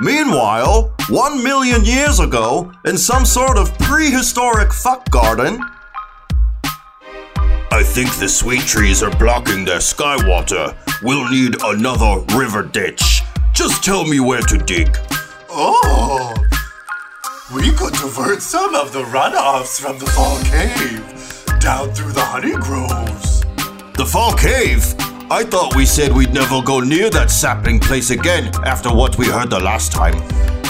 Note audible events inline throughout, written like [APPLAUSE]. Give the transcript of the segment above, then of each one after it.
Meanwhile, one million years ago, in some sort of prehistoric fuck garden, I think the sweet trees are blocking their sky water. We'll need another river ditch. Just tell me where to dig. Oh, we could divert some of the runoffs from the fall cave down through the honey groves. The Fall Cave? I thought we said we'd never go near that sapling place again after what we heard the last time.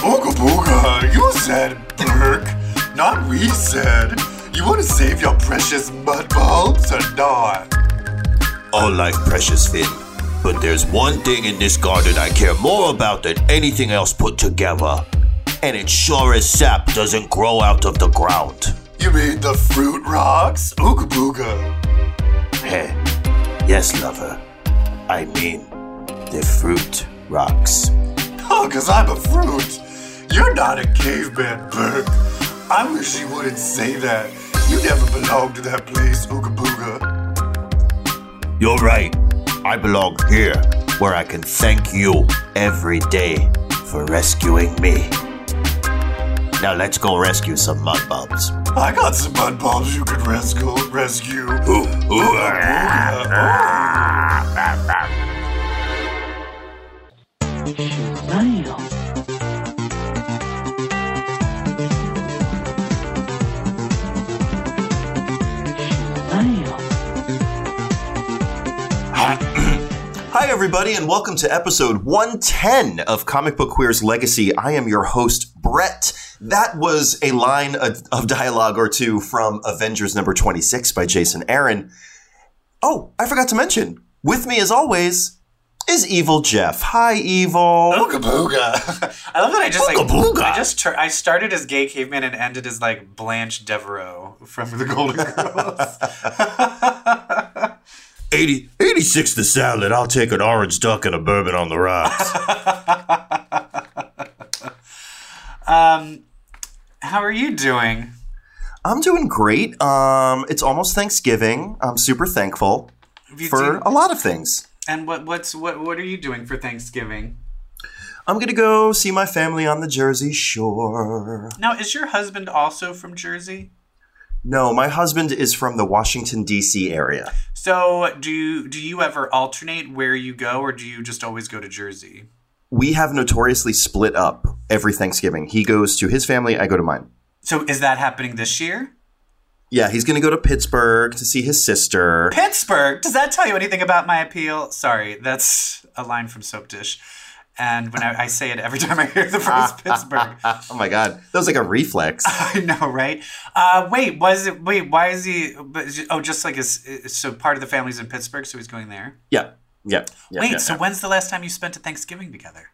Ooga booga, you said, Burke. Not we said. You want to save your precious mud bulbs or not? All life precious, Finn. But there's one thing in this garden I care more about than anything else put together. And it sure as sap doesn't grow out of the ground. You mean the fruit rocks? Ooga booga. Hey, yes, lover. I mean, the fruit rocks. Oh, cause I'm a fruit. You're not a caveman, Burke. I wish you wouldn't say that. You never belonged to that place, Ooga booga. You're right. I belong here, where I can thank you every day for rescuing me. Now let's go rescue some mud bubs. I got some mud bulbs you could rescue. Rescue. Ooh, ooh, Hi, everybody, and welcome to episode 110 of Comic Book Queer's Legacy. I am your host, Brett. That was a line of, dialogue or two from Avengers number 26 by Jason Aaron. Oh, I forgot to mention, with me as always is Evil Jeff. Hi, Evil. Ooga booga. [LAUGHS] I love that I just like Ooga booga. I just tur- I started as gay caveman and ended as like Blanche Devereaux from the Golden Girls. [LAUGHS] 80, 86 the salad. I'll take an orange duck and a bourbon on the rocks. [LAUGHS] um, how are you doing? I'm doing great. Um, it's almost Thanksgiving. I'm super thankful for seen- a lot of things. And what what's what what are you doing for Thanksgiving? I'm gonna go see my family on the Jersey Shore. Now, is your husband also from Jersey? No, my husband is from the Washington D.C. area. So, do you, do you ever alternate where you go, or do you just always go to Jersey? We have notoriously split up every Thanksgiving. He goes to his family, I go to mine. So, is that happening this year? Yeah, he's gonna go to Pittsburgh to see his sister. Pittsburgh. Does that tell you anything about my appeal? Sorry, that's a line from Soapdish. And when I, I say it every [LAUGHS] time I hear the phrase [LAUGHS] Pittsburgh, Oh my god, that was like a reflex. [LAUGHS] I know, right? Uh, wait, was it? Wait, why is he? but- Oh, just like his. So part of the family's in Pittsburgh, so he's going there. Yeah, yeah. yeah wait, yeah, so yeah. when's the last time you spent a Thanksgiving together?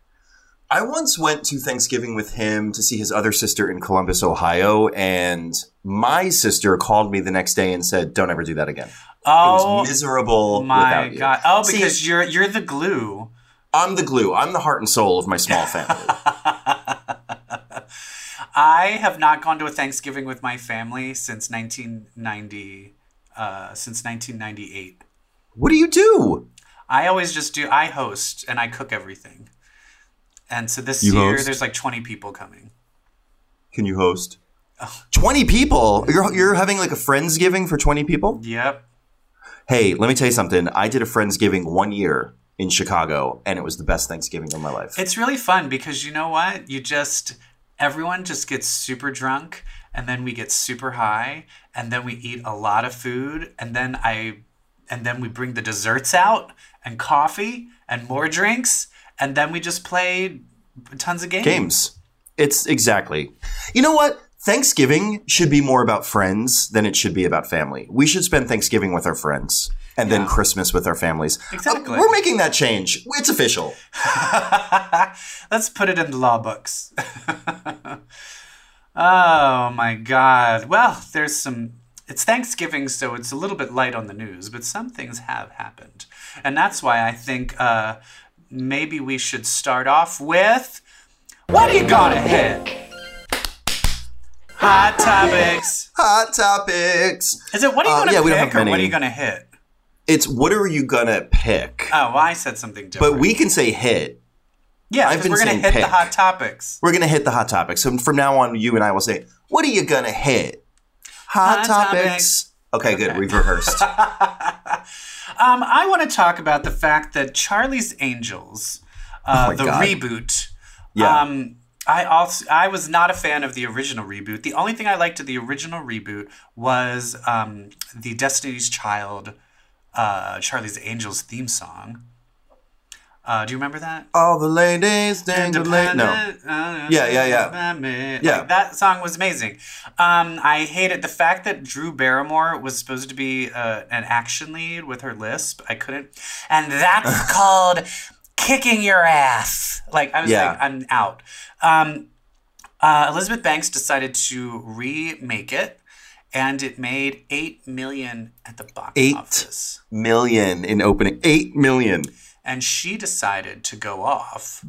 I once went to Thanksgiving with him to see his other sister in Columbus, Ohio, and my sister called me the next day and said, "Don't ever do that again." It Oh was miserable my god! Oh, See, because you're you're the glue. I'm the glue. I'm the heart and soul of my small [LAUGHS] family. I have not gone to a Thanksgiving with my family since 1990. Uh, since 1998. what do you do? I always just do. I host and I cook everything. And so this You year, host? there's like 20 people coming. Can you host? Twenty people. You're you're having like a friendsgiving for twenty people. Yep. Hey, let me tell you something. I did a friendsgiving one year in Chicago, and it was the best Thanksgiving of my life. It's really fun because you know what? You just everyone just gets super drunk and then we get super high and then we eat a lot of food and then I and then we bring the desserts out and coffee and more drinks and then we just play tons of games. games. It's exactly. You know what? Thanksgiving should be more about friends than it should be about family. We should spend Thanksgiving with our friends and then Christmas with our families. Uh, Exactly. we're making that change. It's official. [LAUGHS] Let's put it in the law books. [LAUGHS] oh my god. Well, there's some it's Thanksgiving, so it's a little bit light on the news, but some things have happened. And that's why I think uh, maybe we should start off with what are you gonna hit? Hot topics. Hot topics. Is it what are you Uh, gonna yeah, pick or what are you gonna hit? It's what are you gonna pick? Oh, well, I said something different. But we can say hit. Yeah, I've been we're gonna saying hit pick. the hot topics. We're gonna hit the hot topics. So from now on, you and I will say, "What are you gonna hit?" Hot, Hot topics. topics. Okay, good. We've rehearsed. [LAUGHS] Um, I want to talk about the fact that Charlie's Angels, uh, Oh the God. reboot. Yeah. Um, I also I was not a fan of the original reboot. The only thing I liked of the original reboot was um, the Destiny's Child, uh, Charlie's Angels theme song. Uh, do you remember that? All the ladies dangle late. No. Yeah, Yeah, yeah, yeah. yeah. Yeah. that song was amazing. Um, I hated the fact that Drew Barrymore was supposed to be uh, an action lead with her lisp. I couldn't, and that's [LAUGHS] called kicking your ass. Like I was Yeah. like, I'm out. Um, uh, Elizabeth Banks decided to remake it, and it made eight million at the box Eight. office Million in opening. Eight million. and she decided to go off.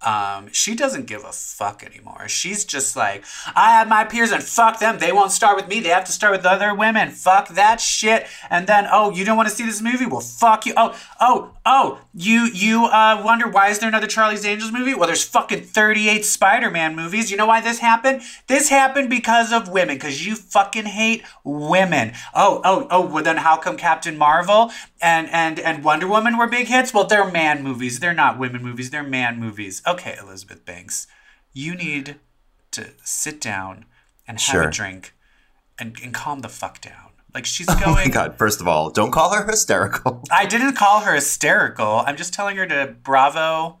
Um, she doesn't give a fuck anymore. She's just like, I have my peers and fuck them. They won't start with me. They have to start with other women. Fuck that shit. And then, oh, you don't want to see this movie? Well, fuck you. Oh, oh, oh, you you uh, wonder why is there another Charlie's Angels movie? Well, there's fucking 38 Spider-Man movies. You know why this happened? This happened because of women. Because you fucking hate women. Oh, oh, oh. Well, then how come Captain Marvel and and and Wonder Woman were big hits? Well, they're man movies. They're not women movies. They're man movies. Okay, Elizabeth Banks, you need to sit down and have Sure. a drink and, and calm the fuck down. Like she's going. Oh my god! First of all, don't call her hysterical. [LAUGHS] I didn't call her hysterical. I'm just telling her to bravo.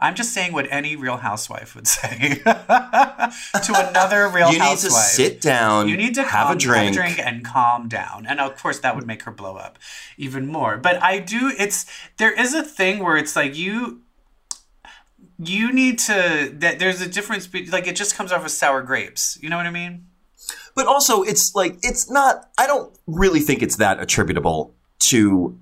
I'm just saying what any real housewife would say [LAUGHS] to another real You need housewife. to sit down. You need to have calm, a drink. have a drink and calm down. And of course, that would make her blow up even more. But I do. It's there is a thing where it's like you. You need to that there's a difference. Like it just comes off as sour grapes. You know what I mean? But also, it's like it's not. I don't really think it's that attributable to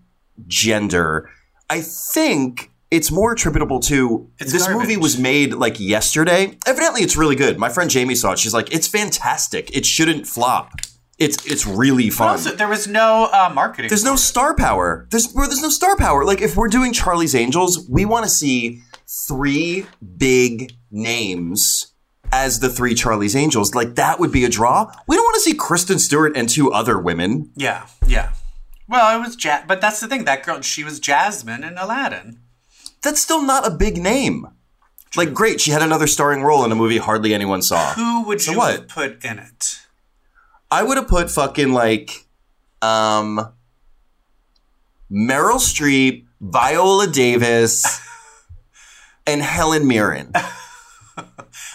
gender. I think it's more attributable to It's this movie was made like yesterday. Evidently, it's really good. My friend Jamie saw it. She's like, "It's fantastic. It shouldn't flop. It's it's really fun." Also, there was no uh, marketing. There's no star power. There's well, there's no star power. Like if we're doing Charlie's Angels, we want to see three big names as the three Charlie's Angels. Like that would be a draw. We don't want to see Kristen Stewart and two other women. Yeah, yeah. Well, it was ja- but that's the thing. That girl, she was Jasmine in Aladdin. That's still not a big name. Like great, she had another starring role in a movie hardly anyone saw. Who would So you what? have put in it? I would have put fucking like um Meryl Streep, Viola Davis, [LAUGHS] and Helen Mirren.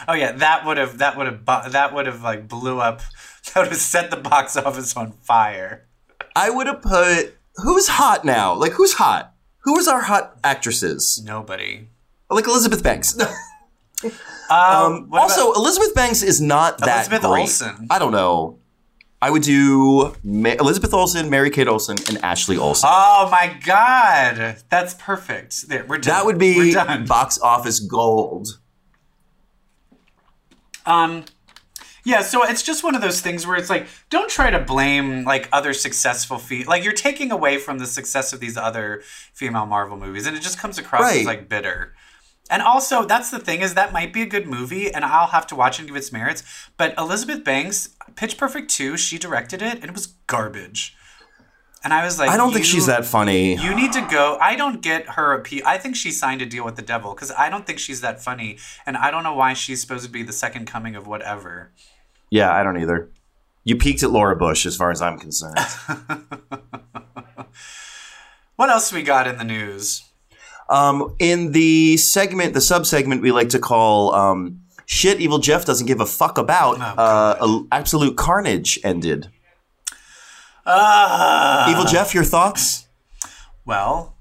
Oh yeah, that would have that would have that would have like blew up. [LAUGHS] That would have set the box office on fire. I would have put who's hot now? Like who's hot? Who is our hot actresses? Nobody. Like Elizabeth Banks. [LAUGHS] Um, um, also, about- Elizabeth Banks is not that Elizabeth great. Olsen. I don't know. I would do Ma- Elizabeth Olsen, Mary Kate Olsen, and Ashley Olsen. oh my god, that's perfect. There, we're done. that would be box office gold. Um, yeah, so it's just one of those things where it's like, don't try to blame like other successful fe like you're taking away from the success of these other female Marvel movies, and it just comes across Right. as like bitter. And also, that's the thing is that might be a good movie, and I'll have to watch and give its merits. But Elizabeth Banks, Pitch Perfect two, she directed it, and it was garbage. And I was like, I don't think she's that funny. you need to go. I don't get her appeal. I think she signed a deal with the devil because I don't think she's that funny, and I don't know why she's supposed to be the second coming of whatever. yeah, I don't either. You peaked at Laura Bush, as far as I'm concerned. [LAUGHS] What else we got in the news? Um, in the segment, the sub segment we like to call um, "Shit." Evil Jeff doesn't give a fuck about. Oh, uh, absolute carnage ended. Uh, Evil Jeff, your thoughts? well,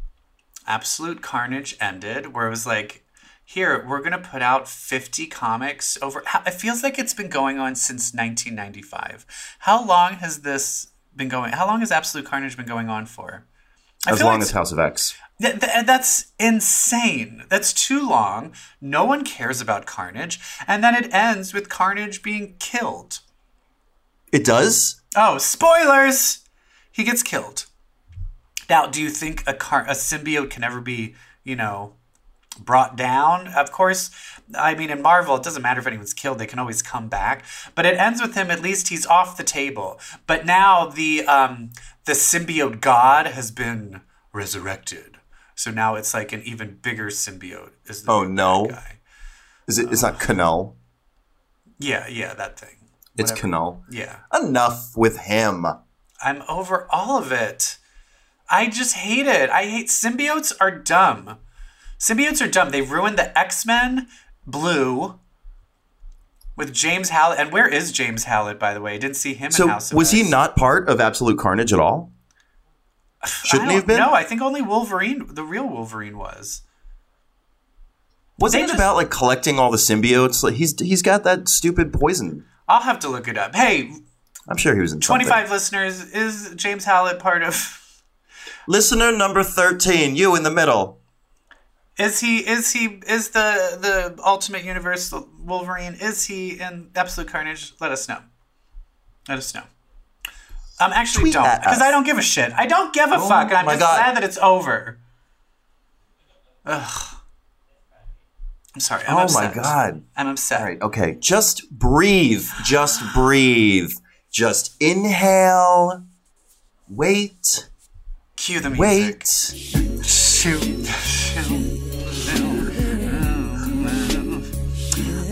Absolute Carnage ended, where it was like, here we're gonna put out fifty comics over. It feels like it's been going on since 1995. How long has this been going? How long has Absolute Carnage been going on for? I As long like as House of X. Th- th- that's insane. That's too long. No one cares about Carnage. And then it ends with Carnage being killed. It does. Oh, spoilers! He gets killed. Now, do you think a car- a symbiote can ever be, you know, brought down. Of course, I mean, in Marvel, it doesn't matter if anyone's killed; they can always come back. But it ends with him. At least he's off the table. But now the um, the symbiote god has been resurrected. So now it's like an even bigger symbiote. Is the Oh, no. guy. Is it? It's not Knull. Yeah, yeah, that thing. It's Whatever. Knull. Yeah. Enough with him. I'm over all of it. I just hate it. I hate symbiotes are dumb. Symbiotes are dumb. They ruined the X Men Blue with James Hallett. And where is James Hallett, by the way? I didn't see him in So House of was he not part of Absolute Carnage at all? [SIGHS] Shouldn't he have been? No, I think only Wolverine, the real Wolverine, was. Wasn't they it just- about like collecting all the symbiotes? Like he's he's got that stupid poison. I'll have to look it up. Hey, I'm sure he was in something. 25 listeners, is James Hallett part of. [LAUGHS] Listener number thirteen, you in the middle. Is he is he is the the ultimate universe Wolverine? Is he in Absolute Carnage? Let us know. Let us know. Um, actually, Tweet don't because. I don't give a shit. I don't give a fuck. I'm just God. glad that it's over. Ugh. I'm sorry. I'm oh upset. my god. I'm upset. All right, okay. Just breathe. Just breathe. Just inhale. Wait. Cue the music. Wait. Shoot.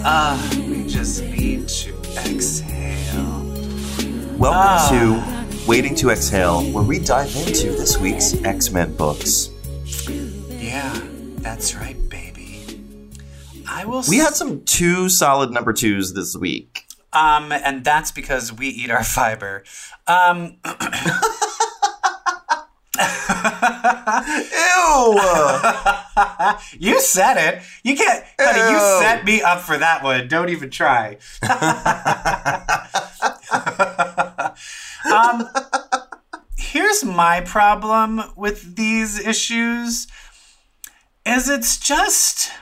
Ah, we just need to exhale. Welcome Ah. to Waiting to Exhale, where we dive into this week's X Men books. Yeah, that's right. I will. We had some two solid number twos this week. um, and that's because we eat our fiber. Um, [LAUGHS] Ew! [LAUGHS] you said it. You can't. Honey, you Ew. set me up for that one. Don't even try. [LAUGHS] um, here's my problem with these issues is it's just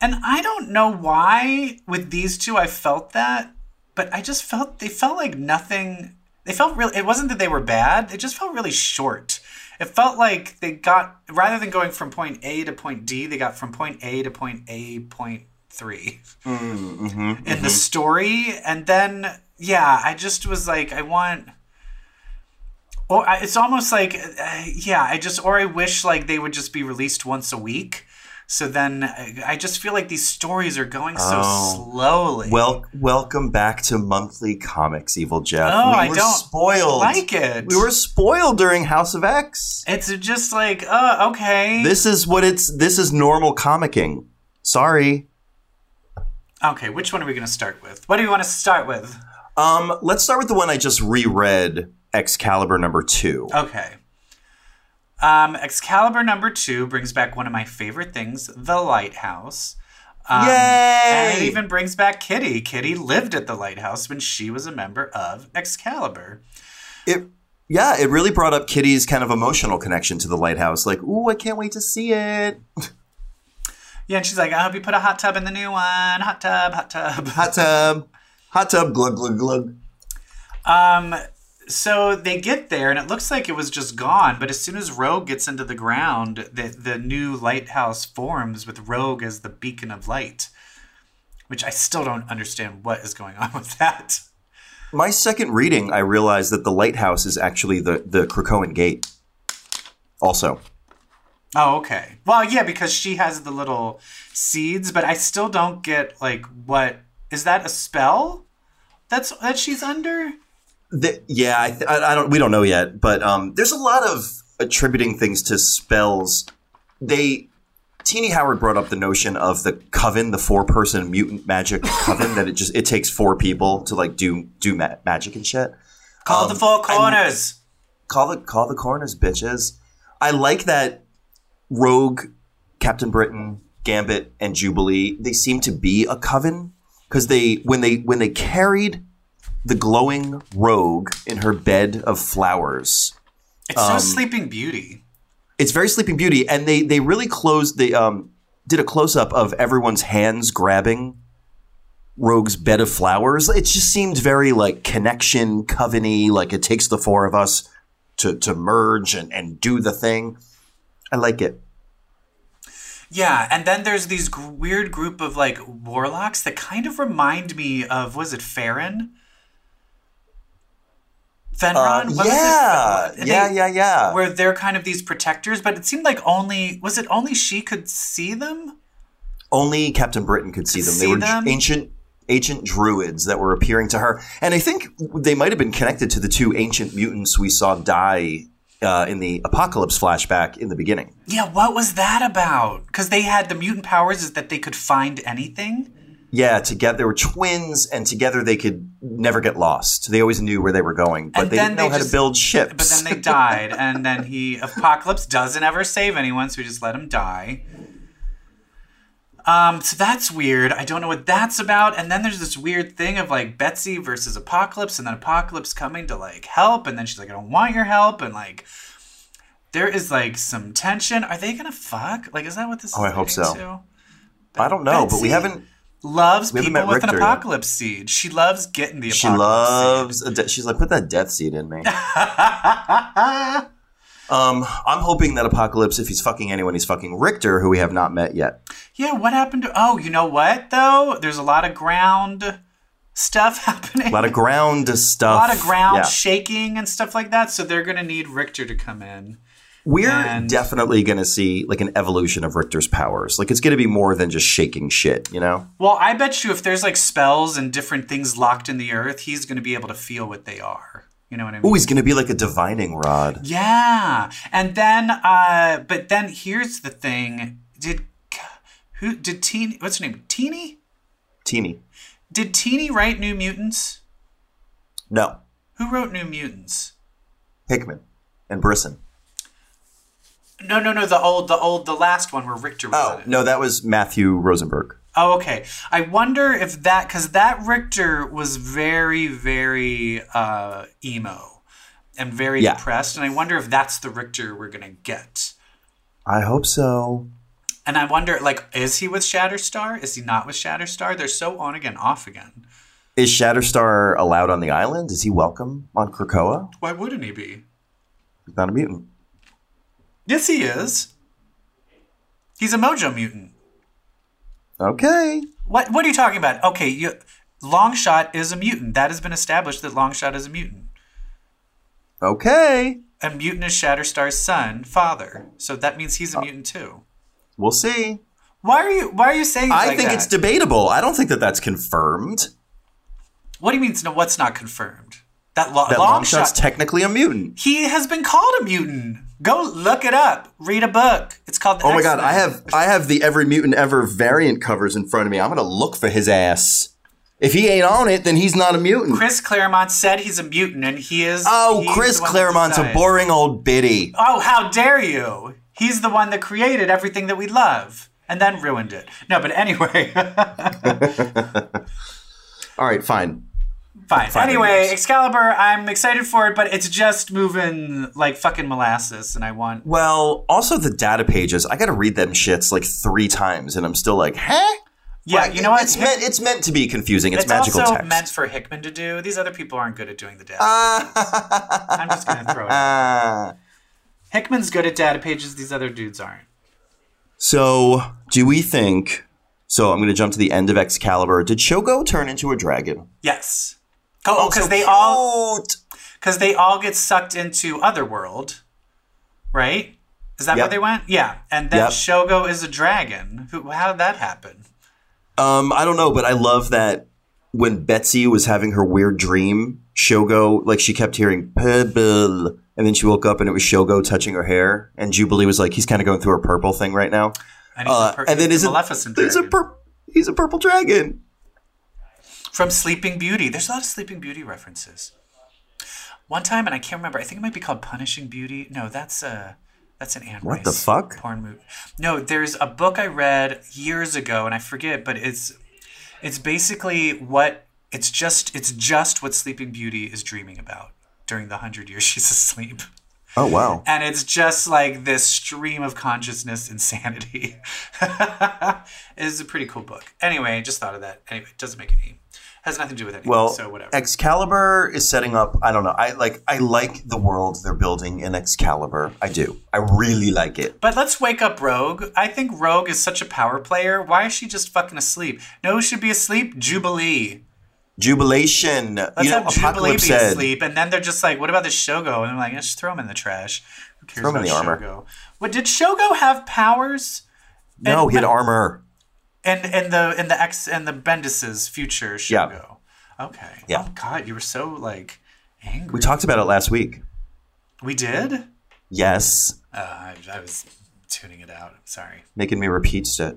and I don't know why with these two I felt that, but I just felt they felt like nothing they felt really it wasn't that they were bad, they just felt really short. It felt like they got rather than going from point A to point D, they got from point A to point A point 3 mm-hmm, mm-hmm, [LAUGHS] in the mm-hmm. story. And then yeah, I just was like I want or I- it's almost like uh, yeah i just or i wish like they would just be released once a week so then I I just feel like these stories are going so Oh. slowly. Well, welcome back to monthly comics, Evil Jeff. Oh, we I were don't spoiled. like it. We were spoiled during House of X. It's just like, uh, okay. This is what it's. This is normal comicking. Sorry. okay, which one are we going to start with? What do we want to start with? Um, let's start with the one I just reread, Excalibur number two. Okay. Um, Excalibur number two brings back one of my favorite things, the lighthouse. Um, Yay! And it even brings back Kitty. Kitty lived at the lighthouse when she was a member of Excalibur. It, yeah, it really brought up Kitty's kind of emotional connection to the lighthouse. Like, ooh, I can't wait to see it. [LAUGHS] Yeah, and she's like, I hope you put a hot tub in the new one. Hot tub, hot tub. Hot tub, hot tub, glug glug glug. Um, so they get there, and it looks like it was just gone. But as soon as Rogue gets into the ground, the the new lighthouse forms with Rogue as the beacon of light, which I still don't understand what is going on [LAUGHS] with that. My second reading, I realized that the lighthouse is actually the the Krakoan gate. Also, Oh, okay. Well, yeah, because she has the little seeds, but I still don't get like what is that a spell? That's that she's under. The, yeah, I, th- I, I don't. We don't know yet, but um, there's a lot of attributing things to spells. They, Tini Howard brought up the notion of the coven, the four person mutant magic [LAUGHS] coven. that it just it takes four people to like do do ma- magic and shit. Call the four corners. call the call the corners, bitches. I like that Rogue, Captain Britain, Gambit, and Jubilee. They seem to be a coven because they when they when they carried the glowing Rogue in her bed of flowers. It's so Sleeping Beauty. It's very Sleeping Beauty, and they they really closed. the um did a close up of everyone's hands grabbing Rogue's bed of flowers. It just seemed very like connection, coveny. Like it takes the four of us to to merge and and do the thing. I like it. Yeah, and then there's these gr- weird group of like warlocks that kind of remind me of was it Farron? Fenron? Uh, What was it? yeah, yeah, they- yeah, yeah. Where they're kind of these protectors, but it seemed like only was it only she could see them? Only Captain Britain could see Could them. see they were them? ancient ancient druids that were appearing to her, and I think they might have been connected to the two ancient mutants we saw die uh, in the apocalypse flashback in the beginning. Yeah, what was that about? Because they had the mutant powers is that they could find anything. Yeah, together they were twins, and together they could never get lost. They always knew where they were going, but And they then didn't know they how just- to build ships. But then they died, and then he Apocalypse doesn't ever save anyone, so we just let him die. Um, so that's weird. I don't know what that's about. And then there's this weird thing of like Betsy versus Apocalypse, and then Apocalypse coming to like help, and then she's like, I don't want your help, and like there is like some tension. Are they gonna fuck? Like, is that what this? Oh, is I hope so. to? I don't know, but we haven't. Loves We people with an Richter yet. apocalypse seed. She loves getting the apocalypse. She apocalypse loves. A de- she's like, put that death seed in me. [LAUGHS] Um, I'm hoping that Apocalypse, if he's fucking anyone, he's fucking Richter, who we have not met yet. Yeah, what happened to? Oh, you know what though? There's a lot of ground stuff [LAUGHS] happening. A lot of ground stuff. a lot of ground Yeah. shaking and stuff like that. So they're gonna need Richter to come in. We're and- definitely going to see like an evolution of Richter's powers. Like it's going to be more than just shaking shit, you know? Well, I bet you if there's like spells and different things locked in the earth, he's gonna be able to feel what they are. You know what I mean? Oh, he's going to be like a divining rod. Yeah, and then, uh, but then here's the thing: did who did Tini? What's her name? Tini? Tini. Did Tini write New Mutants? No. Who wrote New Mutants? Hickman and Brisson. No, no, no. The old, the old, the last one where Richter was Oh, in it. no, that was Matthew Rosenberg. Oh, okay. I wonder if that because that Richter was very, very uh, emo and very Yeah. depressed, and I wonder if that's the Richter we're gonna get. I hope so. And I wonder, like, is he with Shatterstar? Is he not with Shatterstar? They're so on again, off again. Is Shatterstar allowed on the island? Is he welcome on Krakoa? Why wouldn't he be? He's not a mutant. Yes, he is. He's a Mojo mutant. Okay. What? What are you talking about? Okay, you, Longshot is a mutant. That has been established that Longshot is a mutant. Okay. A mutant is Shatterstar's son, father. So that means he's a uh, mutant too. We'll see. Why are you? Why are you saying? I like think that? it's debatable. I don't think that that's confirmed. What do you mean? No, what's not confirmed? That, lo- That Longshot. Longshot's technically a mutant. he has been called a mutant. Go look it up. Read a book. It's called. The Oh my god, X-Men. I have I have the every mutant ever variant covers in front of me. I'm gonna look for his ass. If he ain't on it, then he's not a mutant. Chris Claremont said he's a mutant, and he is. oh, Chris the one that Claremont's a boring old biddy. Oh, how dare you! He's the one that created everything that we love, and then ruined it. No, but anyway, [LAUGHS] [LAUGHS] All right, fine. Fine. Fine, anyway, yes. Excalibur, I'm excited for it, but it's just moving like fucking molasses, and I want. Well, also the data pages. I got to read them shits like three times, and I'm still like, huh? Yeah, you know what? It's meant. It's meant to be confusing. It's, It's magical also text. meant for Hickman to do. These other people aren't good at doing the data. Ah. I'm just gonna [LAUGHS] throw it. out. Hickman's good at data pages. These other dudes aren't. so, do we think? So, I'm going to jump to the end of Excalibur. Did Shogo turn into a dragon? Yes. Oh, because so they all because they all get sucked into Otherworld, right? Is that Yep. where they went? Yeah, and then Yep. Shogo is a dragon. Who? How did that happen? Um, I don't know, but I love that when Betsy was having her weird dream, Shogo, like she kept hearing pebble, and then she woke up and it was Shogo touching her hair, and Jubilee was like, he's kind of going through a purple thing right now. And, he's Uh, and then is? Maleficent He's a pur- He's a purple dragon. From Sleeping Beauty. There's a lot of Sleeping Beauty references. One time, and I can't remember. I think it might be called Punishing Beauty. No, that's a that's an Anne What the fuck? porn movie. No, there's a book I read years ago, and I forget, but it's it's basically what it's just it's just what Sleeping Beauty is dreaming about during the hundred years [LAUGHS] she's asleep. Oh wow. And it's just like this stream of consciousness insanity. [LAUGHS] it's a pretty cool book. Anyway, just thought of that. Anyway, it doesn't make any Has nothing to do with anything. Well, so whatever. Excalibur is setting up. I don't know. I like. I like the world they're building in Excalibur. I do. I really like it. But let's wake up Rogue. I think Rogue is such a power player. Why is she just fucking asleep? No, who should be asleep? Jubilee. Jubilation. Let's you know, have Jubilee be said. asleep, and then they're just like, "What about the Shogo?" And I'm like, "Just throw him in the trash. Who cares Throw him in about the armor. Shogo?" What did Shogo have powers? No, And- he had armor. And in the in the X and the Bendis's future Shogo. Okay. Yeah. Oh God, you were so like angry. We talked about it last week. We did. Yes, Uh, I, I was tuning it out. Sorry. making me repeat it.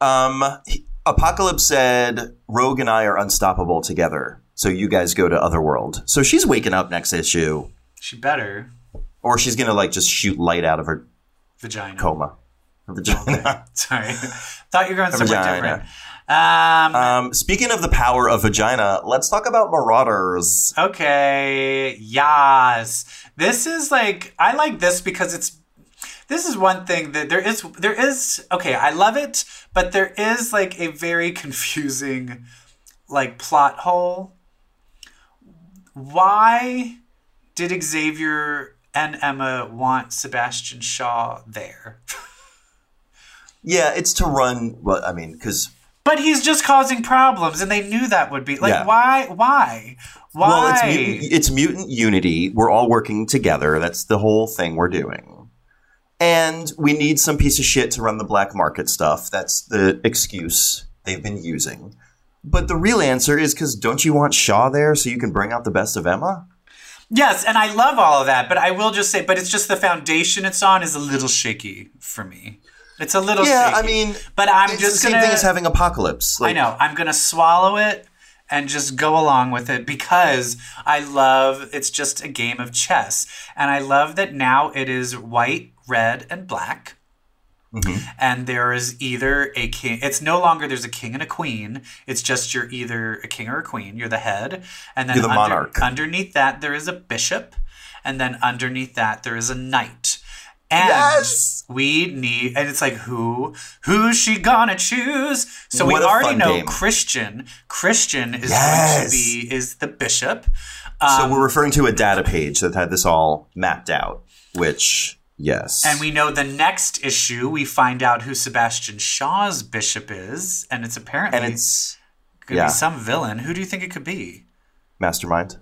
Um, he- Apocalypse said, "Rogue and I are unstoppable together." So you guys go to Otherworld. So she's waking up next issue, She better or she's gonna like just shoot light out of her vagina. coma. Vagina. [LAUGHS] Sorry. Thought you were going somewhere vagina. different. Um, Um, speaking of the power of vagina, let's talk about Marauders. Okay, yes. This is like I like this because it's this is one thing that there is there is okay, I love it, but there is like a very [LAUGHS] confusing like plot hole. Why did Xavier and Emma want Sebastian Shaw there? [LAUGHS] Yeah, it's to run. Well, I mean, because But he's just causing problems and they knew that would be like Yeah. why why? Why? well, it's mutant, it's mutant unity. We're all working together. That's the whole thing we're doing. And we need some piece of shit to run the black market stuff. That's the excuse they've been using. But the real answer is because don't you want Shaw there so you can bring out the best of Emma? Yes, and I love all of that, but I will just say, but it's just the foundation it's on is a little shaky for me. It's a little Yeah, shaky. I mean, but I'm it's just the same gonna. thing as having Apocalypse. I know. I'm gonna swallow it and just go along with it because I love. It's just a game of chess, and I love that now it is white, red, and black. Mm-hmm. And there is either a king. It's no longer there's a king and a queen. It's just you're either a king or a queen. You're the head, and then You're the under- monarch. underneath that there is a bishop, and then underneath that there is a knight. And Yes! we need, and it's like who, who's she gonna choose? So What we already know game. Christian. Christian is going to be is the bishop. so Um, we're referring to a data page that had this all mapped out, which, yes. And we know the next issue, we find out who Sebastian Shaw's bishop is, and it's apparently and it's could yeah. be some villain. Who do you think it could be? Mastermind.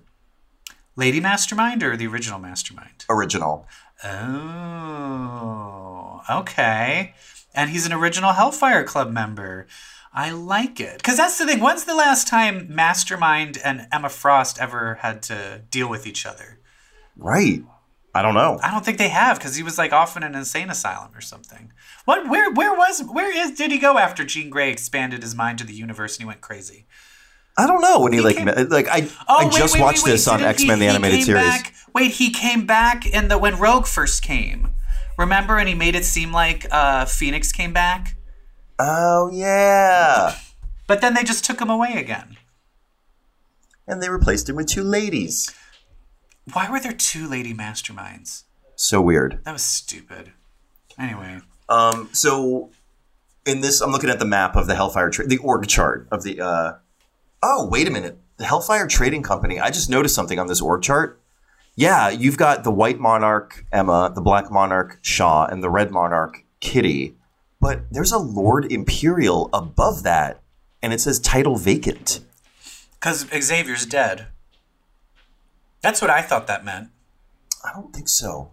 Lady Mastermind or the original Mastermind? Original. Oh, okay. And he's an original Hellfire Club member. I like it. Because that's the thing. When's the last time Mastermind and Emma Frost ever had to deal with each other? Right. I don't know. I don't think they have because he was like off in an insane asylum or something. What? Where? Where was? Where is? Did he go after Jean Grey expanded his mind to the universe and he went crazy? I don't know when he, like came- like I Oh, I wait, just wait, watched wait. this on X Men the animated series. Back, wait, he came back in the when Rogue first came. Remember, and he made it seem like uh, Phoenix came back, Oh yeah. but then they just took him away again. And they replaced him with two ladies. Why were there two lady masterminds? So weird. That was stupid. Anyway, Um so in this I'm looking at the map of the Hellfire tra- the org chart of the uh Oh, wait a minute. The Hellfire Trading Company. I just noticed something on this org chart. Yeah, you've got the White Monarch Emma, the Black Monarch Shaw, and the Red Monarch Kitty. But there's a Lord Imperial above that, and it says title vacant. because Xavier's dead. That's what I thought that meant. I don't think so.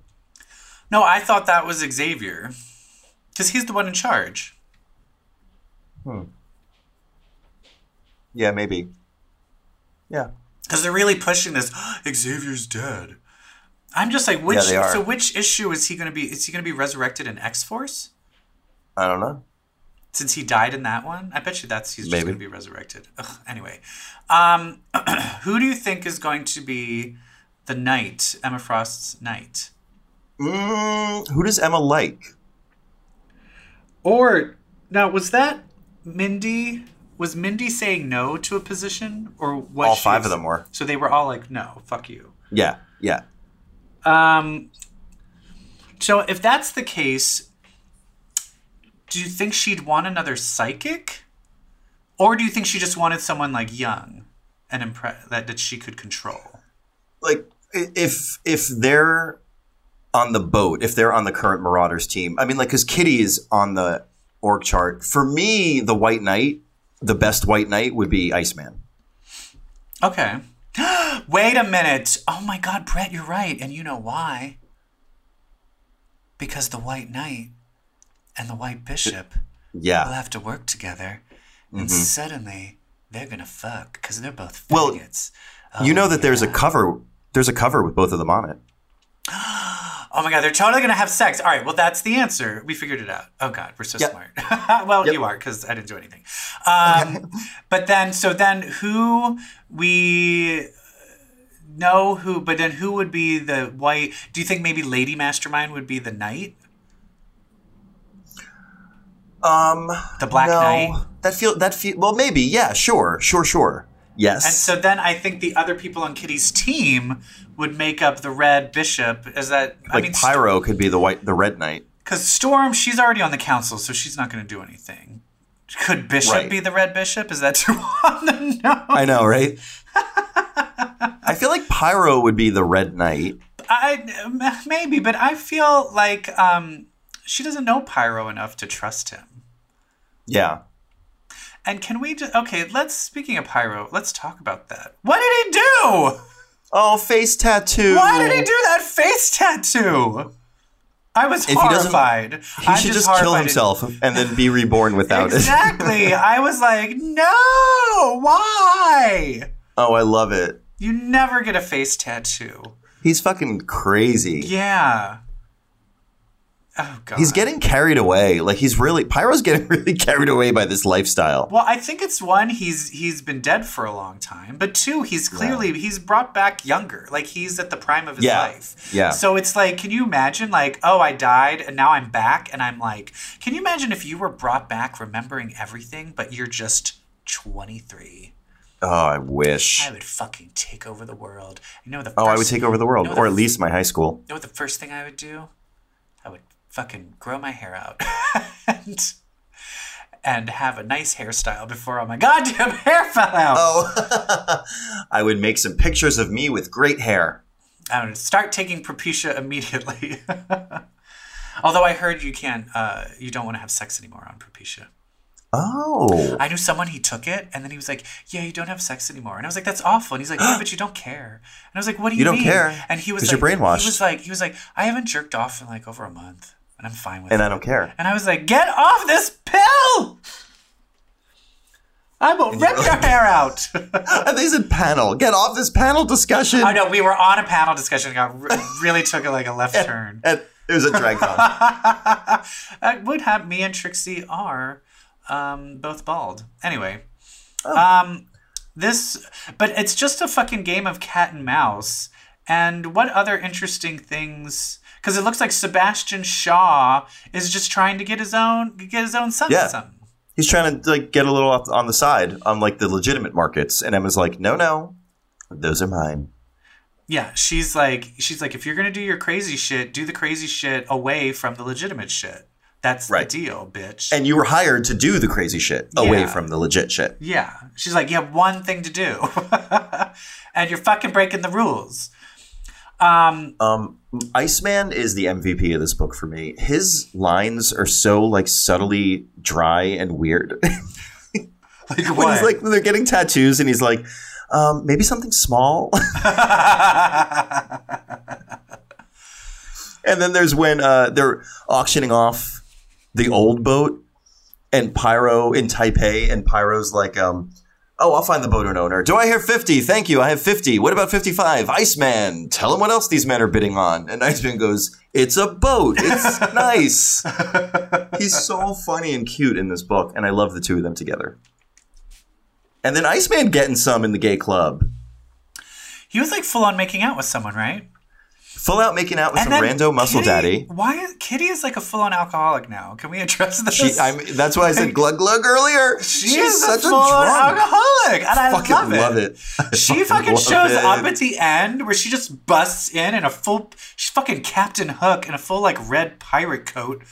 No, I thought that was Xavier, because he's the one in charge. Hmm. Yeah, maybe. Yeah. Because they're really pushing this. [GASPS] Xavier's dead. I'm just like, which? Yeah. So which issue is he going to be? Is he going to be resurrected in X Force? I don't know. Since he died in that one, I bet you that's he's just going to be resurrected. Ugh, anyway, um, [CLEARS THROAT] who do you think is going to be the knight, Emma Frost's knight? Mm, who does Emma like? Or now was that Mindee? Was Mindee saying no to a position, or what? All five of them were. So they were all like, "No, fuck you." Yeah, yeah. Um. So if that's the case, do you think she'd want another psychic, or do you think she just wanted someone like young? and impre- that that she could control. like if if they're on the boat, if they're on the current Marauders team, I mean, like, because Kitty is on the org chart. For me, the White Knight, the best White Knight would be Iceman. Okay. [GASPS] Wait a minute. Oh my God, Brett, you're right, and you know why? Because the White Knight and the White Bishop yeah. will have to work together, and mm-hmm. suddenly they're gonna fuck because they're both Well, faggots. you know oh that there's a cover. There's a cover with both of them on it. [GASPS] Oh my god, they're totally gonna have sex. All right, well that's the answer. We figured it out. Oh god, we're so Yep. smart. [LAUGHS] well, you are because I didn't do anything. Um, [LAUGHS] but then, so then, who we know who? But then, who would be the white? Do you think maybe Lady Mastermind would be the knight, Um, the Black no, Knight? that feel that feel well maybe yeah sure sure sure yes And so then, I think the other people on Kitty's team would make up the Red Bishop. Is that I like mean, Pyro could be the white the Red Knight. Because Storm, she's already on the council, so she's not going to do anything. Could Bishop Right. be the Red Bishop? Is that too on the nose? I know, right? I feel like Pyro would be the Red Knight. I maybe, but I feel like um, she doesn't know Pyro enough to trust him. Yeah. And can we just okay? Let's speaking of Pyro, let's talk about that. What did he do? Oh, face tattoo. Why did he do that face tattoo? I was If he horrified. He I'm should just, horrified kill himself and then be reborn without it. Exactly. [LAUGHS] I was like, no, why? Oh, I love it. You never get a face tattoo. He's fucking crazy. Yeah. Oh god. He's getting carried away. Like he's really Pyro's getting [LAUGHS] really carried away by this lifestyle. Well, I think it's one he's he's been dead for a long time, but two he's clearly he's brought back younger. Like he's at the prime of his Yeah. life. Yeah. So it's like, can you imagine like, oh, I died and now I'm back and I'm like, can you imagine if you were brought back remembering everything, but you're just 23? Oh, I wish. I would fucking take over the world. You know the Oh, I would take over the world, No, or the- at least my high school. You know what the first thing I would do? Fucking grow my hair out [LAUGHS] and, and have a nice hairstyle before all my goddamn [LAUGHS] hair fell out. Oh, [LAUGHS] I would make some pictures of me with great hair. I would start taking Propecia immediately. Although I heard you can't, uh, you don't want to have sex anymore on Propecia. Oh, I knew someone he took it, and then he was like, "Yeah, you don't have sex anymore." And I was like, "That's awful." And he's like, "Yeah, but you don't care." And I was like, "What do you, You don't mean?" care, And he was like, you're brainwashed. He was like, he was like, "I haven't jerked off in like over a month, and I'm fine with and it." And I don't care. And I was like, "Get off this pill! I will rip your hair out." [LAUGHS] I think a panel. Get off this panel discussion. I know we were on a panel discussion. and Got really took it like a left [LAUGHS] turn. And it was a drag [LAUGHS] con. I would have me and Trixie are um, both bald. Anyway, Oh. um, this, but it's just a fucking game of cat and mouse. And what other interesting things? Because it looks like Sebastian Shaw is just trying to get his own get his own son Yeah. something. He's trying to like get a little off on the side on like the legitimate markets, and Emma's like, "No, no, those are mine." Yeah, she's like she's like if you're gonna do your crazy shit, do the crazy shit away from the legitimate shit. That's Right. the deal, bitch. And you were hired to do the crazy shit away Yeah. from the legit shit. Yeah. She's like, you have one thing to do. [LAUGHS] and you're fucking breaking the rules. Um, Um, Iceman is the MVP of this book for me. His lines are so like subtly dry and weird. [LAUGHS] like when he's like when they're getting tattoos, and he's like, um, maybe something small. [LAUGHS] and then there's when uh, they're auctioning off the old boat, and Pyro in Taipei, and Pyro's like, um, "Oh, I'll find the boat owner. Do I hear fifty? Thank you. I have fifty. What about fifty-five? Iceman, tell him what else these men are bidding on." And Iceman goes, "It's a boat. It's [LAUGHS] nice." [LAUGHS] He's so funny and cute in this book, and I love the two of them together. And then Iceman getting some in the gay club. he was like full on making out with someone, right? Full out making out with And some rando muscle Kitty- daddy. Why Kitty is like a full on alcoholic now? Can we address this? She, that's why I said [LAUGHS] glug glug earlier. She She's is such a full on drunk. alcoholic, and I Fucking love it. love it. [LAUGHS] [LAUGHS] I She fucking love shows it. up at the end where she just busts in in a full. She's fucking Captain Hook in a full like red pirate coat,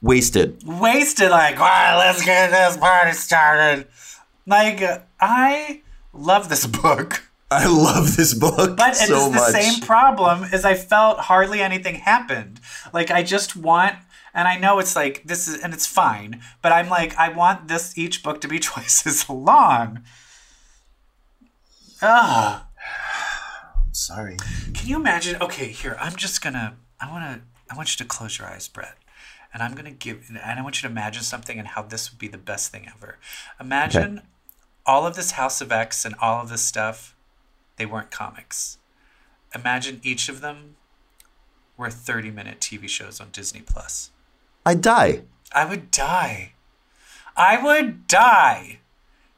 wasted. wasted. Like, wow, let's get this party started. Like, I Love this book. I love this book But so it's the much. same problem as I felt hardly anything happened. Like I just want and I know it's like this is and it's fine, but I'm like I want this each book to be [LAUGHS] twice as long. Ugh. I'm [SIGHS] sorry. Can you imagine? Okay, here, I'm just gonna I wanna I want you to close your eyes, Brett. And I'm gonna give and I want you to imagine something and how this would be the best thing ever. Imagine all of this House of X and all of this stuff, they weren't comics. Imagine each of them were 30 minute TV shows on Disney Plus. I'd die. I would die. I would die.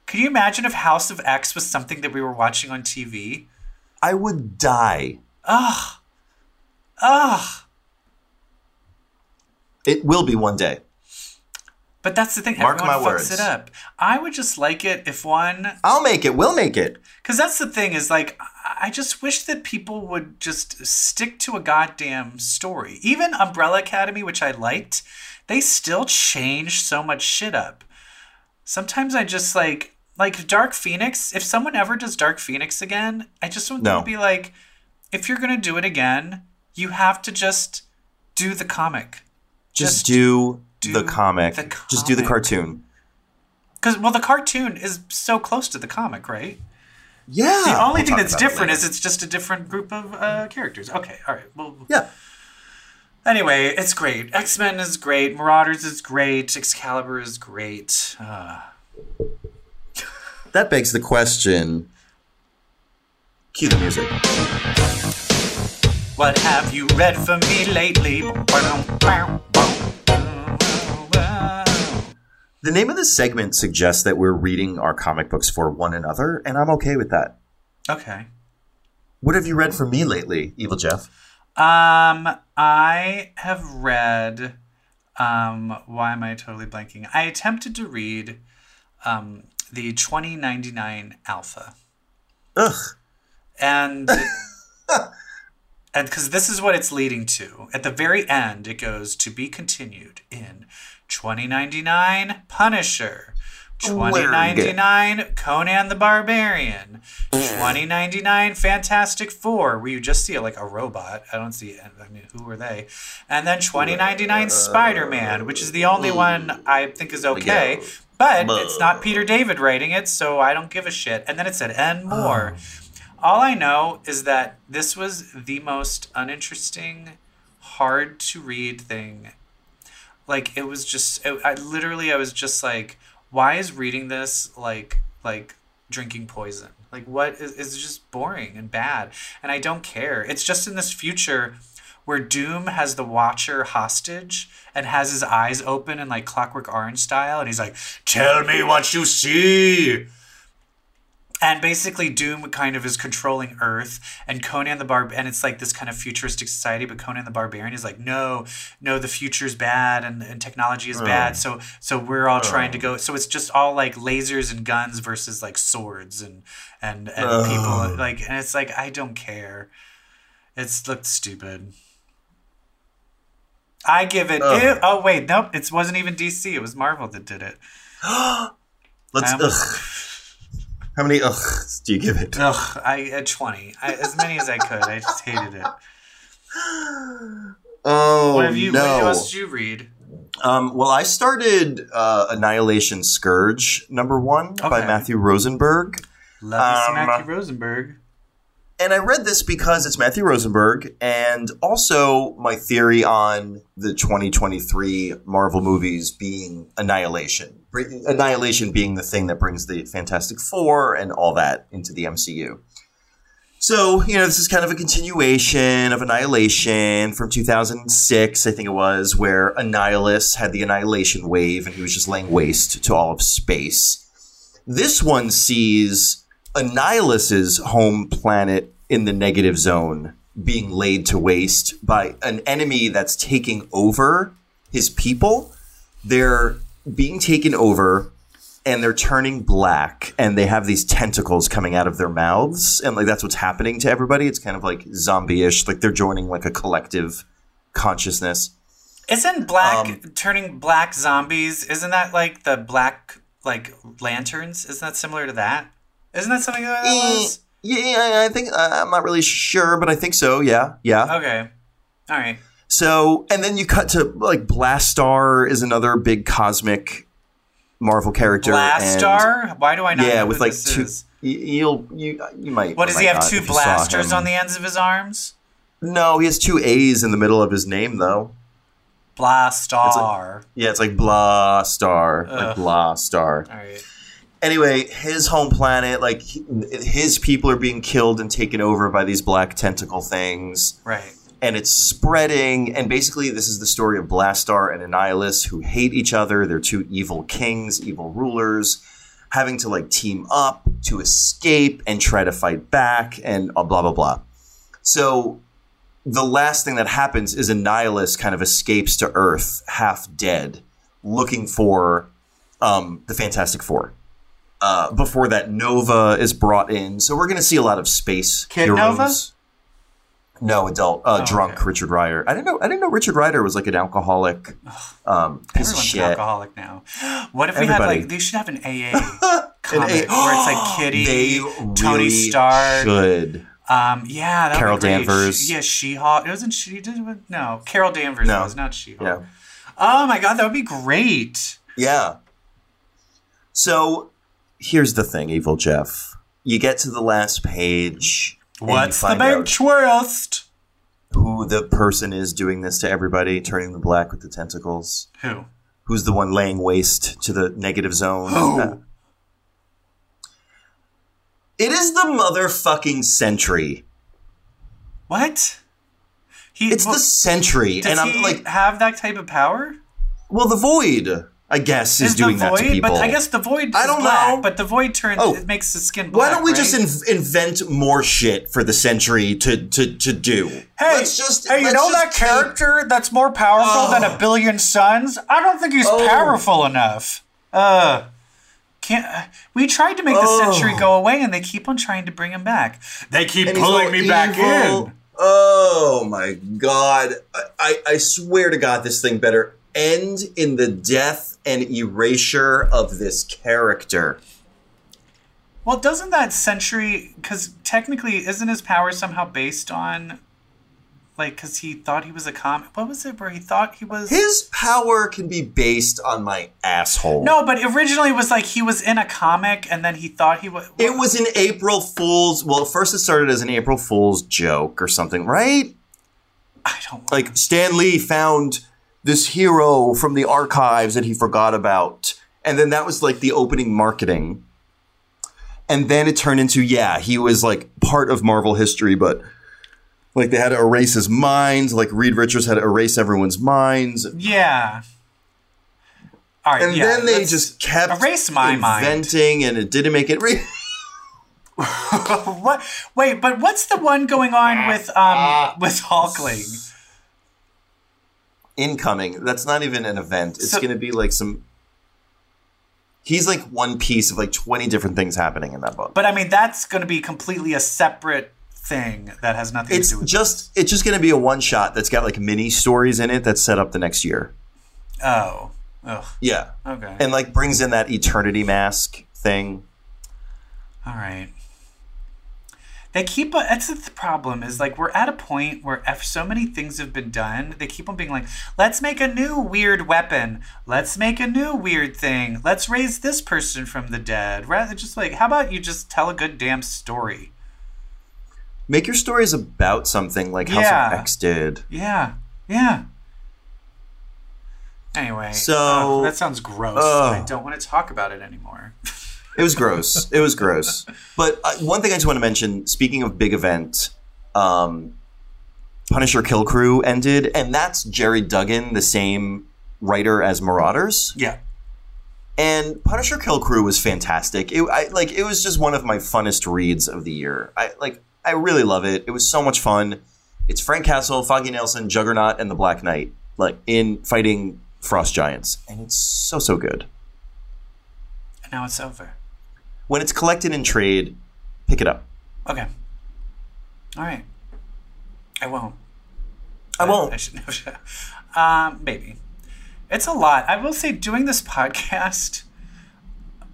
Could you imagine if House of X was something that we were watching on TV? I would die. Ugh. Ugh. It will be one day. But that's the thing. Mark Everyone my fucks words. it up. I would just like it if one, I'll make it. We'll make it. because that's the thing is like, I just wish that people would just stick to a goddamn story. Even Umbrella Academy, which I liked, they still change so much shit up. Sometimes I just like, like Dark Phoenix. If someone ever does Dark Phoenix again, I just want them to be like, if you're gonna do it again, you have to just do the comic. Just, Just do, do the, comic. the Just do the cartoon. Because well, the cartoon is so close to the comic, right? Yeah. The only We'll thing that's different later. is it's just a different group of uh, characters. Okay, all right. Well, Yeah. anyway, it's great. X Men is great. Marauders is great. Excalibur is great. Uh, That begs the question. Cue the music. what have you read for me lately? The name of this segment suggests that we're reading our comic books for one another, and I'm okay with that. Okay. What have you read for me lately, Evil Jeff? Um, I have read. Um, why am I totally blanking? I attempted to read um, the 2099 Alpha. Ugh. and [LAUGHS] and because this is what it's leading to at the very end it goes to be continued in 2099 punisher. 2099 conan the barbarian. 2099 fantastic four where you just see like a robot. I don't see i mean who are they? And then 2099 spider-man which is the only one i think is okay but it's not peter david writing it so i don't give a shit. And then it said and more. All I know is that this was the most uninteresting, hard to read thing. Like it was just, it, I literally, I was just like, why is reading this like like drinking poison? Like what is is just boring and bad, and I don't care. It's just in this future where Doom has the Watcher hostage and has his eyes open in like Clockwork Orange style, and he's like, "Tell me what you see." And basically doom kind of is controlling earth and conan the barb and it's like this kind of futuristic society but conan the barbarian is like no no the future's bad and, and technology is bad so so we're all trying to go so it's just all like lasers and guns versus like swords and and, and people like and it's like i don't care. It's looked stupid. I give it ew- oh wait nope it wasn't even dc it was marvel that did it. [GASPS] Let's. Um. How many ughs do you give it? Ugh, I at twenty, I, as many as I could. I just hated it. [GASPS] Oh What have you? no! What else did you read? Um, well, I started uh, Annihilation Scourge number one by Matthew Rosenberg. Love Um, Matthew Rosenberg. And I read this because it's Matthew Rosenberg, and also my theory on the 2023 Marvel movies being Annihilation. Annihilation being the thing that brings the Fantastic Four and all that into the MCU. So, you know, this is kind of a continuation of Annihilation from 2006, I think it was, where Annihilus had the Annihilation wave and he was just laying waste to all of space. This one sees Annihilus's home planet in the negative zone being laid to waste by an enemy that's taking over his people. They're being taken over and they're turning black and they have these tentacles coming out of their mouths and like that's what's happening to everybody. It's kind of like zombie-ish, like they're joining like a collective consciousness. Isn't black um, turning black zombies? Isn't that like the black like lanterns? Isn't that similar to that? Isn't that something that Eh, was? Yeah, I think uh, I'm not really sure, but I think so. Yeah, yeah. Okay. All right. So, and then you cut to like Blastar is another big cosmic Marvel character. and- Blastar? Why do I not yeah, with like two. is? You'll you you might. What does he have? not Two if you saw blasters on the ends of his arms? No, he has two A's in the middle of his name though. Blastar. Yeah, it's like Blah Star, like Ugh. Blah Star. All right. Anyway, his home planet, like his people are being killed and taken over by these black tentacle things. Right. And it's spreading. And basically, this is the story of Blastar and Annihilus who hate each other. They're two evil kings, evil rulers, having to like team up to escape and try to fight back, and uh, blah blah blah. So the last thing that happens is Annihilus kind of escapes to Earth, half dead, looking for um, the Fantastic Four. Uh, before that, Nova is brought in, so we're going to see a lot of space Kid heroes. Nova? No, adult, uh, Oh, drunk okay. Richard Ryder. I didn't know. I didn't know Richard Ryder was like an alcoholic um, piece of Everyone's shit. an alcoholic now. What if we Everybody. had like they should have an AA [LAUGHS] comic A- where it's like [GASPS] Kitty, They Tony really Stark. should. Um, yeah, that Carol. Danvers. She, yeah, She-Hulk. It wasn't she did it? No, Carol Danvers No. was not She-Hulk. Yeah. Oh my god, that would be great. Yeah. So here's the thing, Evil Jeff. You get to the last page. What's the out twist? Who the person is doing this to everybody, turning them black with the tentacles? Who? Who's the one laying waste to the negative zone? Who? Uh, It is the motherfucking Sentry. What? He, It's well, the Sentry, does and I'm he like, have that type of power? well, the Void, I guess, is, Is doing the that void? to people. But I guess the void. I don't black, know. But the void turns. Oh. it makes the skin black. Why don't we right? just in- invent more shit for the Sentry to to, to do? Hey, let's just hey, you know that keep- character that's more powerful than a Oh. billion suns? I don't think he's Oh. powerful enough. Uh, can't. We tried to make the Oh. Sentry go away, and they keep on trying to bring him back. They keep And pulling me back in. Oh my god! I, I I swear to God, this thing better end in the death and erasure of this character. Well, doesn't that Sentry? Because technically, isn't his power somehow based on, like, because he thought he was a comic? What was it where he thought he was? His power can be based on my asshole. no, but originally it was like he was in a comic, and then he thought he was. It was an April Fool's. Well, first it started as an April Fool's joke or something, right? I don't Like Stan Lee found this hero from the archives that he forgot about, and then that was like the opening marketing. And then it turned into yeah, he was like part of Marvel history, but like they had to erase his minds. Like Reed Richards had to erase everyone's minds, Yeah. All right. and yeah, then they just kept erase my mind. inventing, and it didn't make it. Re- [LAUGHS] [LAUGHS] what? Wait, but what's the one going on with um with Hulkling? Incoming. That's not even an event. It's So- going to be like some. He's like one piece of like twenty different things happening in that book. But I mean, that's going to be completely a separate thing that has nothing it's to do with. just it's just going to be a one shot that's got like mini stories in it that's set up the next year. oh. Ugh. Yeah, Okay. and like brings in that eternity mask thing. All right. They keep. That's the problem. Is like we're at a point where if so many things have been done, they keep on being like, "Let's make a new weird weapon. Let's make a new weird thing. Let's raise this person from the dead." Rather, just like, how about you just tell a good damn story? Make your stories about something like House Yeah. of X did. Yeah. Yeah. Anyway, So- ugh, that sounds gross. Ugh. I don't want to talk about it anymore. [LAUGHS] It was gross. it was gross. But uh, one thing I just want to mention, speaking of big event, um, Punisher Kill Krew ended, and that's Gerry Duggan, the same writer as Marauders. yeah. And Punisher Kill Krew was fantastic. It, I, like it was just one of my funnest reads of the year. I like I really love it. It was so much fun. It's Frank Castle, Foggy Nelson, Juggernaut, and the Black Knight, like in fighting frost giants, and it's so so good. And now it's over. When it's collected in trade, pick it up. Okay. All right. I won't. I won't. [LAUGHS] I should know. [LAUGHS] um, maybe. It's a lot. I will say, doing this [LAUGHS] podcast,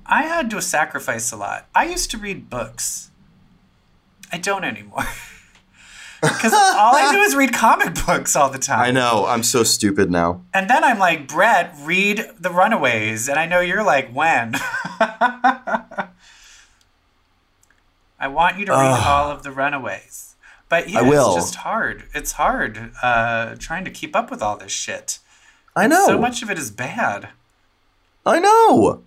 I had to sacrifice a lot. I used to read books. I don't anymore. Because all I do is read comic books all the time. I know. I'm so stupid now. And then I'm like, Brett, read The Runaways. And I know you're like, when? I want you to read Ugh. all of The Runaways. But yeah, I will. it's just hard. It's hard uh, trying to keep up with all this shit. I know. So much of it is bad. I know.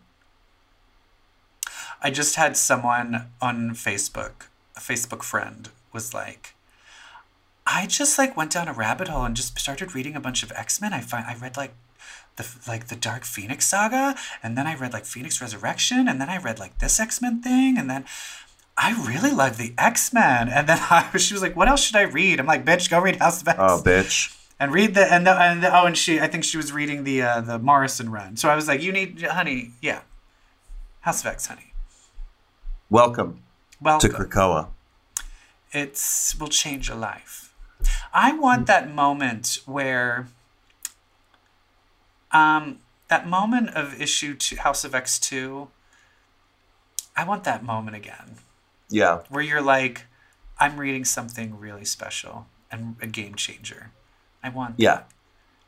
I just had someone on Facebook, a Facebook friend, was like, I just like went down a rabbit hole and just started reading a bunch of X Men. I find I read like the like the Dark Phoenix saga, and then I read like Phoenix Resurrection, and then I read like this X Men thing, and then I really love the X Men. And then [LAUGHS] I, she was like, "What else should I read?" I'm like, "Bitch, go read House of X." Oh, bitch. and read the and the, and the, oh and she I think she was reading the uh, the Morrison run. So I was like, you need honey, yeah, House of X, honey. Welcome Well, to Krakoa. it's will change your life. I want that moment where, um, that moment of issue two, House of X two. I want that moment again Yeah. where you're like, I'm reading something really special and a game changer. I want Yeah. that.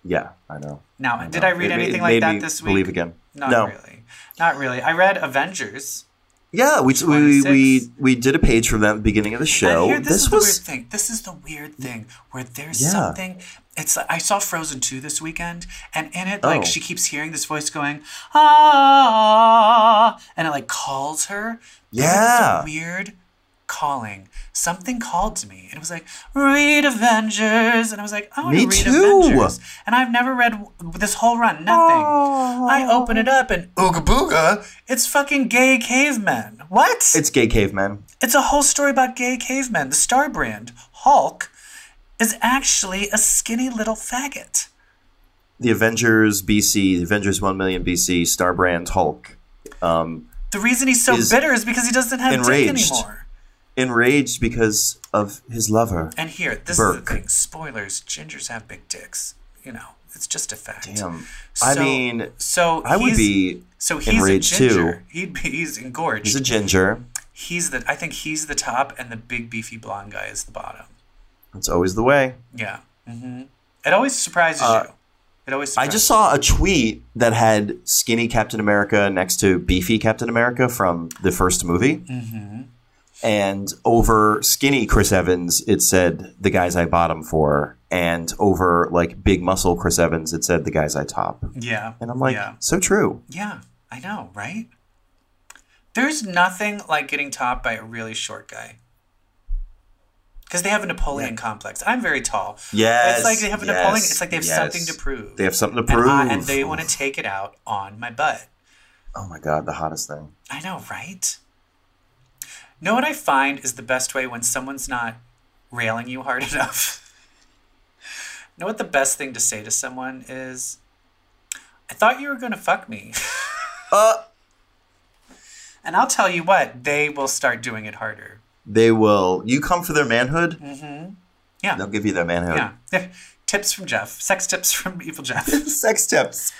Yeah. I know. Now, I did know. I read It anything like made that this week? Believe again. Not no. really. Not really. I read Avengers. Yeah, we, we we we did a page from that at the beginning of the show. Here, this, this is the was weird thing. This is the weird thing where there's Yeah. something. It's like I saw Frozen 2 this weekend, and in it, Oh. like she keeps hearing this voice going, ah, and it like calls her. Yeah. a weird calling. Something called to me, and it was like, read Avengers. And I was like, I want Me to read too. Avengers. And I've never read this whole run, nothing. I open it up, and ooga booga, it's fucking gay cavemen. What? it's gay cavemen. It's a whole story about gay cavemen. The Star Brand, Hulk, is actually a skinny little faggot. The Avengers BC, the Avengers 1 million BC, Starbrand Hulk. Um, The reason he's so bitter is because he doesn't have enraged. dick anymore. Enraged because of his lover. And here, this Burke. is the thing. Spoilers: gingers have big dicks. You know, it's just a fact. Damn. I mean, So I would he's- be So he's enraged a too. ginger. He'd be, he's engorged. He's a ginger. he's the. I think he's the top, and the big beefy blonde guy is the bottom. That's always the way. Yeah. Mm-hmm. It always surprises you. It always. Uh, I just saw a tweet that had skinny Captain America next to beefy Captain America from the first movie. Mm-hmm. And over skinny Chris Evans, it said the guys I bottom for. And over like big muscle Chris Evans, it said the guys I top. Yeah. And I'm like, yeah. so true. Yeah, I know, right? There's nothing like getting topped by a really short guy. Because they have a Napoleon complex. I'm very tall. Yes, It's like they have a yes, Napoleon. It's like they have yes. something to prove. They have something to and, prove. I- and they want to take it out on my butt. Oh my God, the hottest thing. I know, right? Know what I find is the best way when someone's not railing you hard [LAUGHS] enough? know what the best thing to say to someone is? I thought you were going to fuck me. [LAUGHS] Uh, And I'll tell you what, they will start doing it harder. they will. You come for their manhood, Mm-hmm. Yeah. they'll give you their manhood. Yeah. Tips from Jeff. Sex tips from [LAUGHS] Evil Jeff. [LAUGHS] Sex tips.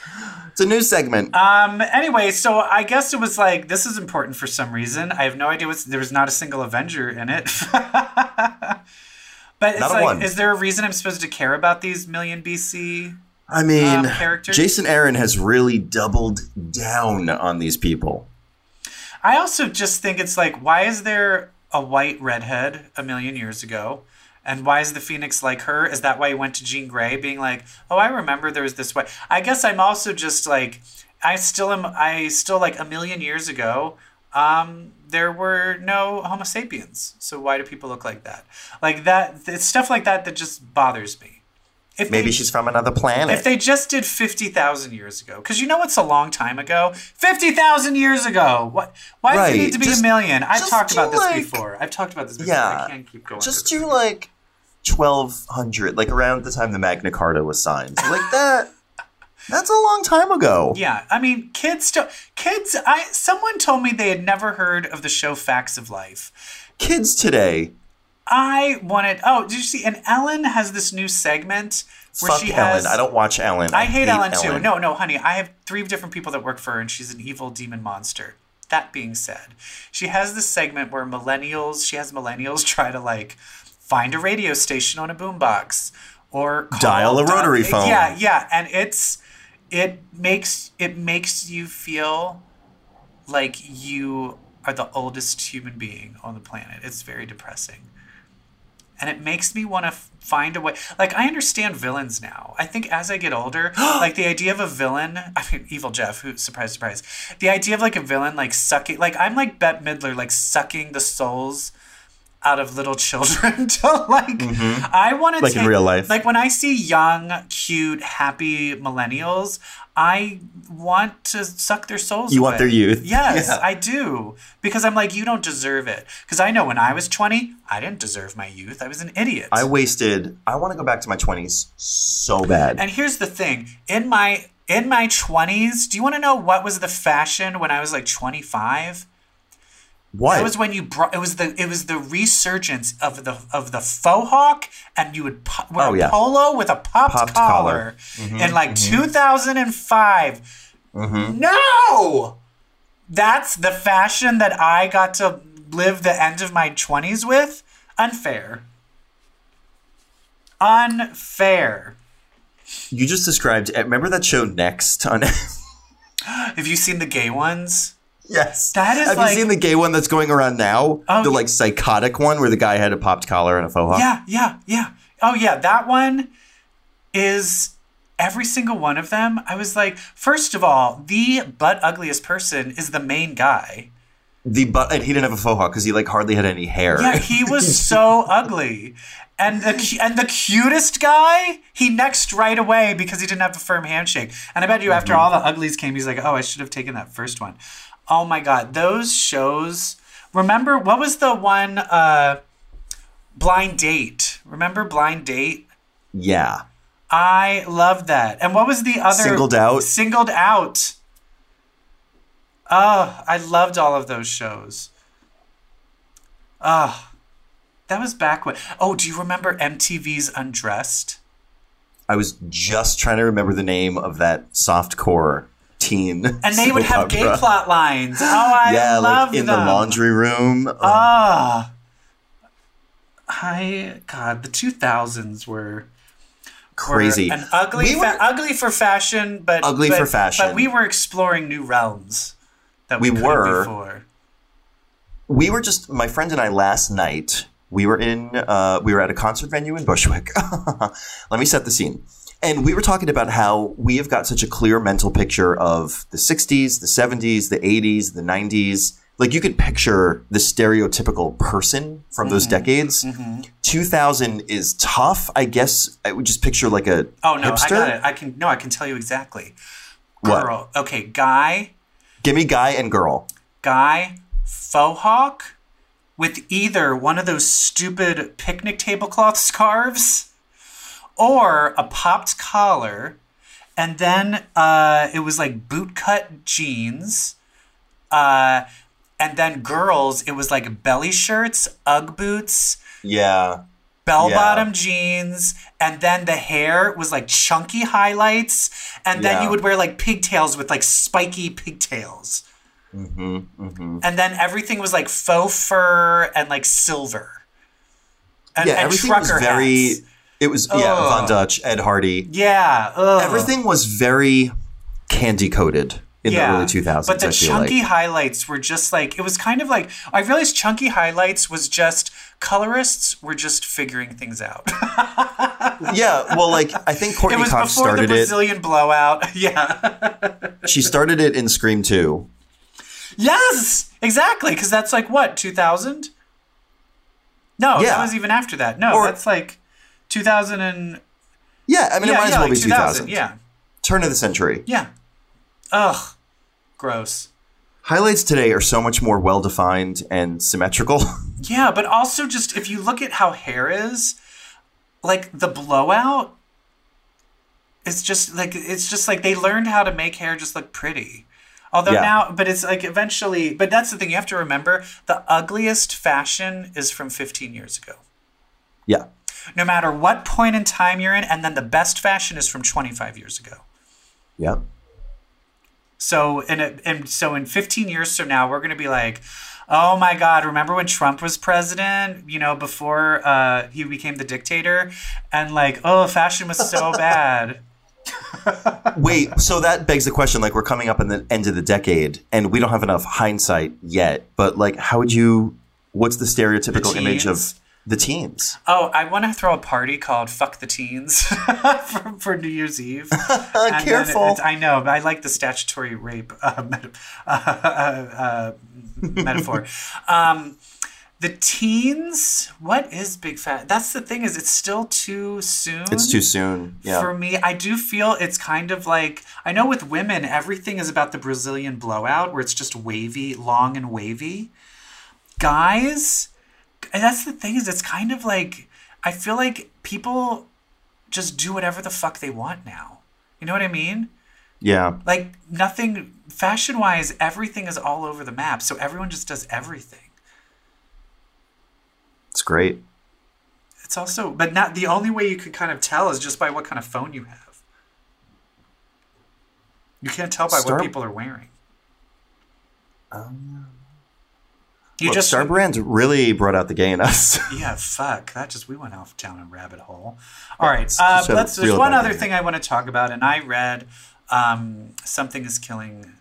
It's a new segment. Um. Anyway, so I guess it was like this is important for some reason. I have no idea what's. There was not a single Avenger in it. [LAUGHS] but it's Not like, one. is there a reason I'm supposed to care about these million BC? I mean, um, characters? Jason Aaron has really doubled down on these people. I also just think it's like, why is there a white redhead a million years ago? And why is the Phoenix like her? Is that why he went to Jean Grey, being like, "Oh, I remember there was this way." I guess I'm also just like, I still am. I still like a million years ago. Um, there were no Homo sapiens, so why do people look like that? Like that, it's stuff like that that just bothers me. If Maybe they, she's from another planet. if they just did 50,000 years ago, because you know what's a long time ago? 50,000 years ago! What? Why does Right, it need to be just- a million? I've talked about do, this like- before. I've talked about this before. Yeah. I can't keep going. Just do like 1200, like around the time the Magna Carta was signed. Like that. That's a long time ago. Yeah, I mean, kids. Kids, I. Someone told me they had never heard of the show Facts of Life. Kids today, I wanted. Oh, did you see? And Ellen has this new segment where fuck she Ellen. has. I don't watch Ellen. I hate Ellen, too. No, no, honey. I have three different people that work for her, and she's an evil demon monster. that being said, she has this segment where millennials, she has millennials [LAUGHS] try to like find a radio station on a boombox or Dial a rotary phone. Yeah, yeah, and it's it makes it makes you feel like you are the oldest human being on the planet. It's very depressing. And it makes me want to f- find a way. Like, I understand villains now. I think as I get older, [GASPS] like the idea of a villain, I mean, Evil Jeff, who, surprise, surprise. The idea of like a villain, like sucking, like I'm like Bette Midler, like sucking the souls out of little children [LAUGHS] to like, I want to Mm-hmm. Like in real life. Like when I see young, cute, happy millennials, I want to suck their souls You want their youth. [LAUGHS] Yes, Yeah. I do. Because I'm like, you don't deserve it. Because I know when I was 20, I didn't deserve my youth. I was an idiot. I wasted. I want to go back to my twenties so bad. and here's the thing in my in my 20s do you want to know what was the fashion when i was like 25 what? It was when you brought. It was the. It was the resurgence of the of the faux hawk, and you would po- wear Oh, a yeah. polo with a popped, Popped collar, collar. Mm-hmm, mm-hmm, in like mm-hmm. 2005. No, that's the fashion that I got to live the end of my 20s with. Unfair. Unfair. you just described. eh, Remember that show Next on? [LAUGHS] Have you seen the gay ones? Yes. That is Have like- you seen the gay one that's going around now? Oh, the like psychotic one where the guy had a popped collar and a faux hawk. Yeah, yeah, yeah. Oh, yeah. That one is every single one of them. I was like, first of all, the butt ugliest person is the main guy. The but and he didn't have a faux hawk because he like hardly had any hair. Yeah, he was so [LAUGHS] ugly. And the and the cutest guy, he next right away because he didn't have a firm handshake. And I bet you after mm-hmm. all the uglies came, he's like, "Oh, I should have taken that first one." Oh my god, those shows. Remember what was the one uh Blind Date? Remember Blind Date? yeah. I loved that. And what was the other Singled Out? Singled out. Oh, I loved all of those shows. Oh, that was back when. Oh, do you remember MTV's Undressed? I was just trying to remember the name of that softcore teen. And they would have gay plot lines. Oh, I Yeah, love like in them. the laundry room. Ah. I God, the two thousands were Crazy. were an ugly, We fa- ugly for fashion, but Ugly but- for fashion. But we were exploring new realms that we, We were. before. we were just my friend and I last night. We were in uh, we were at a concert venue in Bushwick. [LAUGHS] Let me set the scene. And we were talking about how we have got such a clear mental picture of the 60s, the 70s, the 80s, the 90s. Like you could picture the stereotypical person from those mm-hmm. decades. Mm-hmm. 2000 is tough. I guess I would just picture like a Oh no, hipster. I got it. I can no, I can tell you exactly. What? Girl, okay, guy, Give me guy and girl. guy, faux hawk, with either one of those stupid picnic tablecloth scarves, or a popped collar, and then uh, it was like bootcut jeans, uh, and then girls, it was like belly shirts, UGG boots, Yeah. bell Yeah. bottom jeans, and then the hair was like chunky highlights, and then Yeah. you would wear like pigtails with like spiky pigtails. Mm-hmm, And then everything was like faux fur and like silver. And, Yeah, and everything was very hats. It was yeah, oh. Ugh. Von Dutch, Ed Hardy. Yeah. ugh. Everything was very candy coated in the early 2000s. But the I feel chunky like. highlights were just like it was kind of like I realized chunky highlights was just colorists were just figuring things out. [LAUGHS] yeah, well, like I think it Courtney was Cox before the started it. Brazilian blowout. [LAUGHS] Yeah. She started it in Scream 2. Yes, exactly. Because that's like what two thousand? No, that was even after that. No, Or- that's like two thousand and Yeah, I mean, yeah, it might yeah, as well like be 2000. Yeah, Turn of the century. yeah. Ugh, gross. Highlights today are so much more well defined and symmetrical. [LAUGHS] Yeah, but also just if you look at how hair is, like the blowout, it's just like it's just like they learned how to make hair just look pretty. Although Yeah. now, but it's like eventually, but that's the thing you have to remember: the ugliest fashion is from 15 years ago. yeah. No matter what point in time you're in, and then the best fashion is from 25 years ago. Yeah. So in a, and so in 15 years from now, we're going to be like, oh my God, remember when Trump was president? You know, before uh, he became the dictator, and like, oh, fashion was so [LAUGHS] bad. Wait, so that begs the question like we're coming up in the end of the decade and we don't have enough hindsight yet, but like how would you what's the stereotypical The image of? The teens? Oh, I want to throw a party called "Fuck the Teens" [LAUGHS] for, for New Year's Eve. [LAUGHS] And then Careful. I know, but I like the statutory rape uh, [LAUGHS] meta- uh, uh, uh, metaphor. Um, the teens, what is big fat? That's the thing is, it's still too soon. It's too soon. Yeah. For me, I do feel it's kind of like I know with women, everything is about the Brazilian blowout, where it's just wavy, long and wavy. Guys, and that's the thing is, it's kind of like I feel like people just do whatever the fuck they want now. You know what I mean? yeah. Like nothing fashion wise, everything is all over the map, so everyone just does everything. It's great. It's also, but not the only way you could kind of tell is just by what kind of phone you have. You can't tell by Star- what people are wearing. Um, you Look, just Star Brands really brought out the gay in us. [LAUGHS] yeah, fuck. That just we went off down a rabbit hole. All right, uh, so let's. There's one other thing I want to talk about, and I read um, something is killing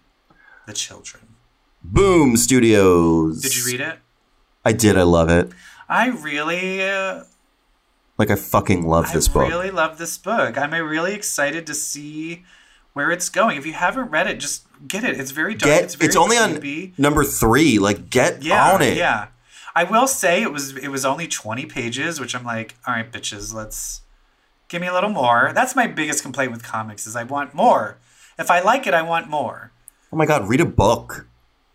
the children. Boom Studios. Did you read it? I did. I love it. I really, uh, Like I fucking love this I book. I really love this book. I'm uh, really excited to see where it's going. If you haven't read it, just get it. It's very dark. Get it's it's, only creepy. on number 3. Like get yeah, on it. Yeah. I will say it was it was only 20 pages, which I'm like, all right, bitches, let's give me a little more. That's my biggest complaint with comics is I want more. If I like it, I want more. Oh my god, read a book.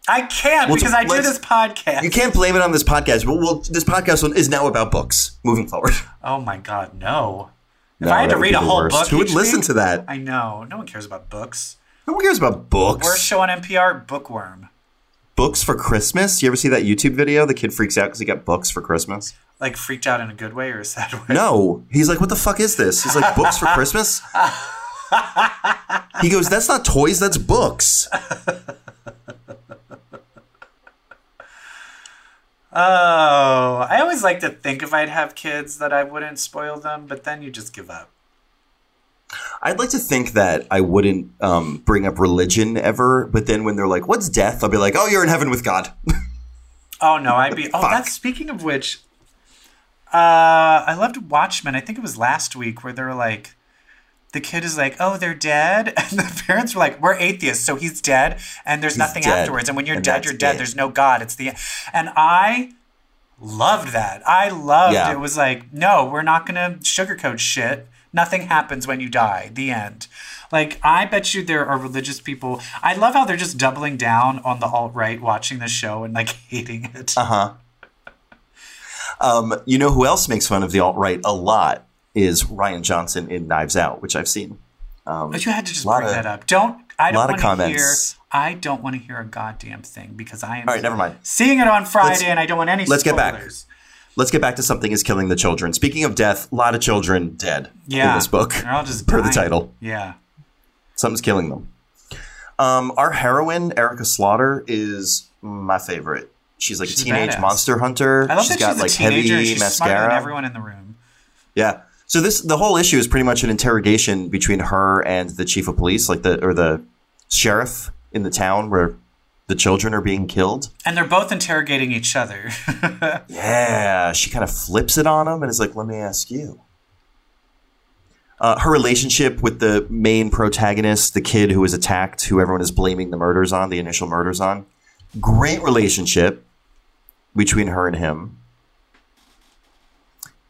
I can't Well, because I do this podcast. You can't blame it on this podcast. But well, this podcast is now about books. Moving forward. [LAUGHS] Oh my god, no. If No, I had to read a whole worst. book, Who would listen week- to that? I know. No one cares about books. No one cares about books. Worst show on NPR, Bookworm. Books for Christmas. You ever see that YouTube video? The kid freaks out because he got books for Christmas. Like freaked out in a good way or a sad way? No, he's like, "What the fuck is this?" He's like, "Books for Christmas." he goes, "That's not toys. That's books." Oh, I always like to think if I'd have kids that I wouldn't spoil them, but then you just give up. I'd like to think that I wouldn't um, bring up religion ever, but then when they're like, "What's death?" I'll be like, "Oh, you're in heaven with God." [LAUGHS] Oh no, I'd be. Oh, Fuck. that's speaking of which. Uh, I loved Watchmen. I think it was last week where they were like, the kid is like, "Oh, they're dead," [LAUGHS] and the parents were like, "We're atheists, so he's dead, and there's nothing dead, afterwards. And when you're and dead, you're dead. it." There's no God. It's the." And I loved that. I loved Yeah. it. Was like, no, we're not gonna sugarcoat shit. Nothing happens when you die. The end. Like, I bet you there are religious people. I love how they're just doubling down on the alt right watching this show and like [LAUGHS] hating it. Uh huh. Um, you know who else makes fun of the alt right a lot is Rian Johnson in Knives Out, which I've seen. Um, But you had to just bring of- that up. Don't I don't want to hear. I don't want to hear a goddamn thing because I am All right, never mind. seeing it on Friday Let's- and I don't want any let's get back. Let's get back to something is killing the children. Speaking of death, a lot of children dead Yeah. in this book. They're all just [LAUGHS] per the title. Yeah. Something's killing them. Um, our heroine, Erica Slaughter, is my favorite. She's like She's a teenage badass. monster hunter. I love she's that got she's like a teenager heavy she's mascara. everyone in the room. Yeah. So this the whole issue is pretty much an interrogation between her and the chief of police, like the or the sheriff in the town where the children are being killed. And they're both interrogating each other. [LAUGHS] Yeah, she kind of flips it on him and is like, "Let me ask you." Uh, her relationship with the main protagonist, the kid who was attacked, who everyone is blaming the murders on, the initial murders on, great relationship between her and him.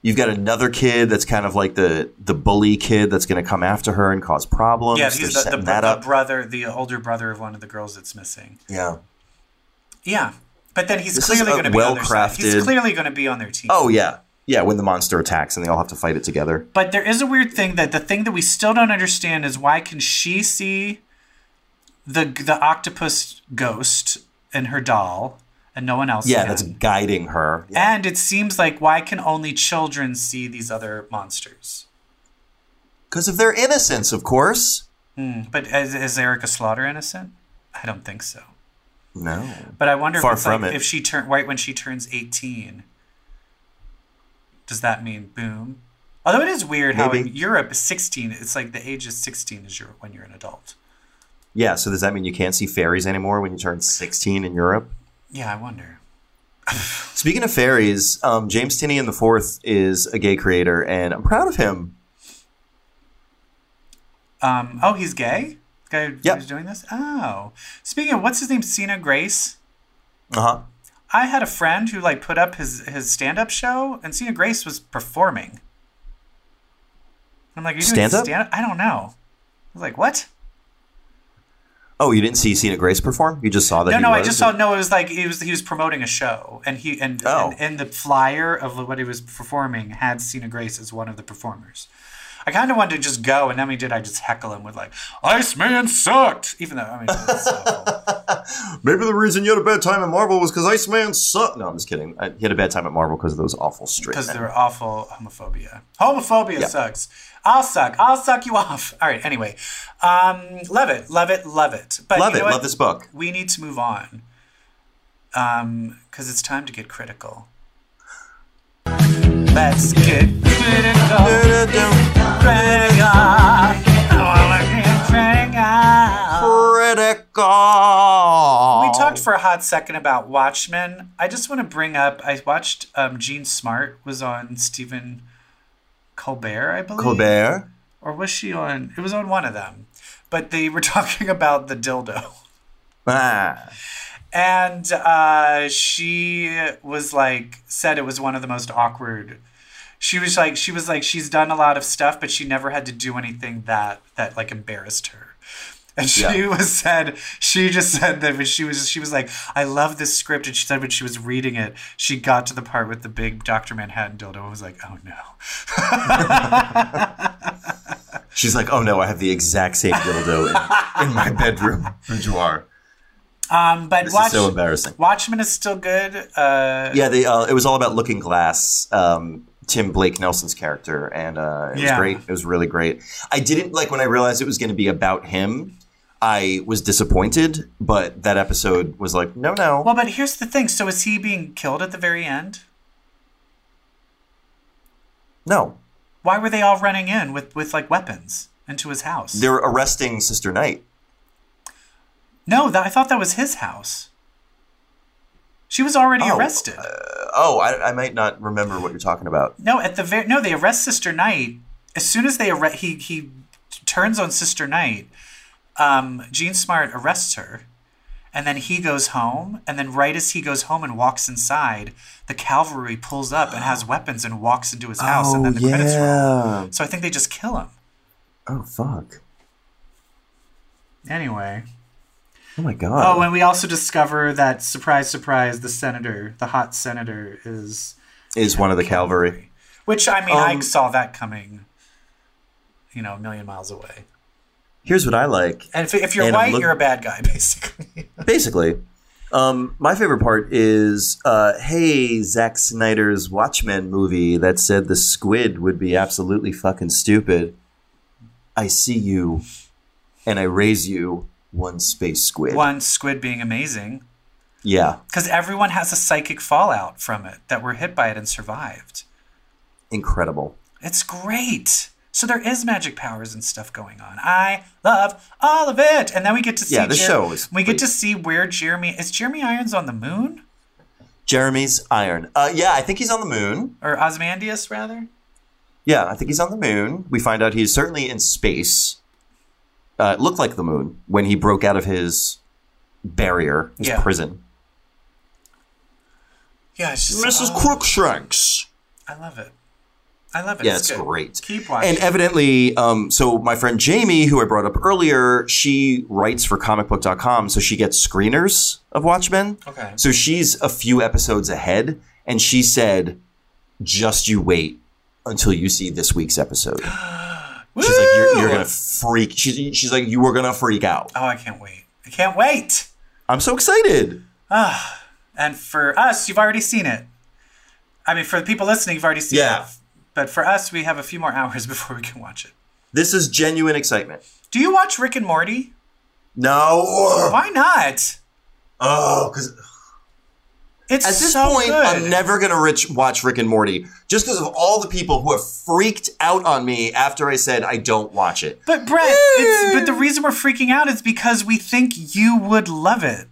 You've got another kid that's kind of like the the bully kid that's going to come after her and cause problems. yeah, he's the, the, the, brother, the older brother of one of the girls that's missing. yeah. Yeah. But then he's This clearly going to be on their side. He's clearly going to be on their team. Oh yeah, yeah. When the monster attacks and they all have to fight it together. But there is a weird thing that the thing that we still don't understand is why can she see the the octopus ghost and her doll and no one else Yeah, can? that's guiding her. Yeah. and it seems like why can only children see these other monsters? Because of their innocence, of course. Hmm, but is, is Erica Slaughter innocent? I don't think so. No. But I wonder Far if, from like, it. if she turn right when she turns 18. Does that mean boom? Although it is weird how in Europe 16 it's like the age of 16 is your when you're an adult. Yeah, so does that mean you can't see fairies anymore when you turn 16 in Europe? Yeah, I wonder. Speaking of fairies, um, James Tynion the Fourth is a gay creator, and I'm proud of him. Um, oh, he's gay? The guy Yep. who's doing this? Oh. Speaking of what's his name? Sina Grace. Uh huh. I had a friend who like put up his his stand up show, and Sina Grace was performing. I'm like, Are you doing Stand-up? stand-up? I don't know. I was like, what? Oh, you didn't see Sina Grace perform? You just saw that? No, he no, I was? just saw. No, it was like he was he was promoting a show, and he and, Oh. and, and the flyer of what he was performing had Sina Grace as one of the performers. I kind of wanted to just go, and then we did. I just heckle him with like, "Iceman sucked," even though I mean, awful. [LAUGHS] Maybe the reason you had a bad time at Marvel was because Iceman sucked. No, I'm just kidding. I, he had a bad time at Marvel because of those awful straight because they're awful homophobia. Homophobia Yeah. sucks. I'll suck. I'll suck you off. [LAUGHS] All right. Anyway, um, love it, love it, love it. But Love you it. what? Love this book. We need to move on. Um, because it's time to get critical. Let's get critical. Critical. I wanna get critical. Critical. We talked for a hot second about Watchmen. I just want to bring up. I watched um, Jean Smart was on Stephen Colbert, I believe. Colbert. or was she on? It was on one of them, but they were [LAUGHS] talking about the dildo, Ah. and uh, she was like said it was one of the most awkward. She was like she was like she's done a lot of stuff, but she never had to do anything that that like embarrassed her. And she Yeah. [LAUGHS] was said she just said that when she was she was like I love this script and she said when she was reading it she got to the part with the big Dr. Manhattan dildo and was like oh no [LAUGHS] She's like, oh no, I have the exact same dildo in, in my bedroom [LAUGHS] boudoir. Um but This watch is so embarrassing. Watchmen is still good uh Yeah, they. Uh, it was all about Looking Glass. Um, Tim Blake Nelson's character, and uh, it Yeah. was great. It was really great. I didn't like when I realized it was going to be about him. I was disappointed, but that episode was like, no, no. Well, but here's the thing. So is he being killed at the very end? no. Why were they all running in with, with like weapons into his house? They're arresting Sister Night. No, that, I thought that was his house. She was already Oh, arrested. Oh, I, I might not remember what you're talking about. no, at the very no, they arrest Sister Night. As soon as they arrest, he he turns on Sister Night. Um, Jean Smart arrests her, and then he goes home. And then right as he goes home and walks inside, the cavalry pulls up and has [GASPS] weapons and walks into his house. and then the credits roll. yeah. So I think they just kill him. Oh fuck. Anyway. Oh my god. Oh, and we also discover that surprise, surprise, the senator, the hot senator, is is one of the cavalry. which I mean, I Um, saw that coming. You know, a million miles away. Here's what I like. And if, if you're And white, look- you're a bad guy, [LAUGHS] basically. Basically, um, my favorite part is, uh, hey, Zack Snyder's Watchmen movie that said the squid would be absolutely fucking stupid. I see you, and I raise you one space squid. One squid being amazing Yeah, because everyone has a psychic fallout from it that were hit by it and survived. incredible. It's great. So there is magic powers and stuff going on. I love all of it. And then we get to see Yeah, the show is we get to see where Jeremy is Jeremy Irons on the moon? Jeremy's Iron. Uh, yeah, I think he's on the moon. Or Ozymandias rather? Yeah, I think he's on the moon. We find out he's certainly in space. Uh, it looked like the moon when he broke out of his barrier, his Yeah. prison. Yeah, it's just Mrs. oh, Crookshanks. I love it. I love it. Yeah, it's good. great. Keep watching. And evidently, um, so my friend Jamie, who I brought up earlier, she writes for comicbook.com, so she gets screeners of Watchmen. Okay. So she's a few episodes ahead, and she said, just you wait until you see this week's episode. [GASPS] [GASPS] She's like, you're, you're going to freak. She's, she's like, you were going to freak out. Oh, I can't wait. I can't wait. I'm so excited. Ah, and for us, you've already seen it. I mean, for the people listening, you've already seen Yeah. it. But for us, we have a few more [LAUGHS] hours before we can watch it. This is genuine excitement. Do you watch Rick and Morty? No. Why not? Oh, because It's at this so point, good. I'm never gonna rich- watch Rick and Morty just because of all the people who have freaked out on me after I said I don't watch it. But Brett, it's, eh. but the reason we're freaking out is because we think you would love it.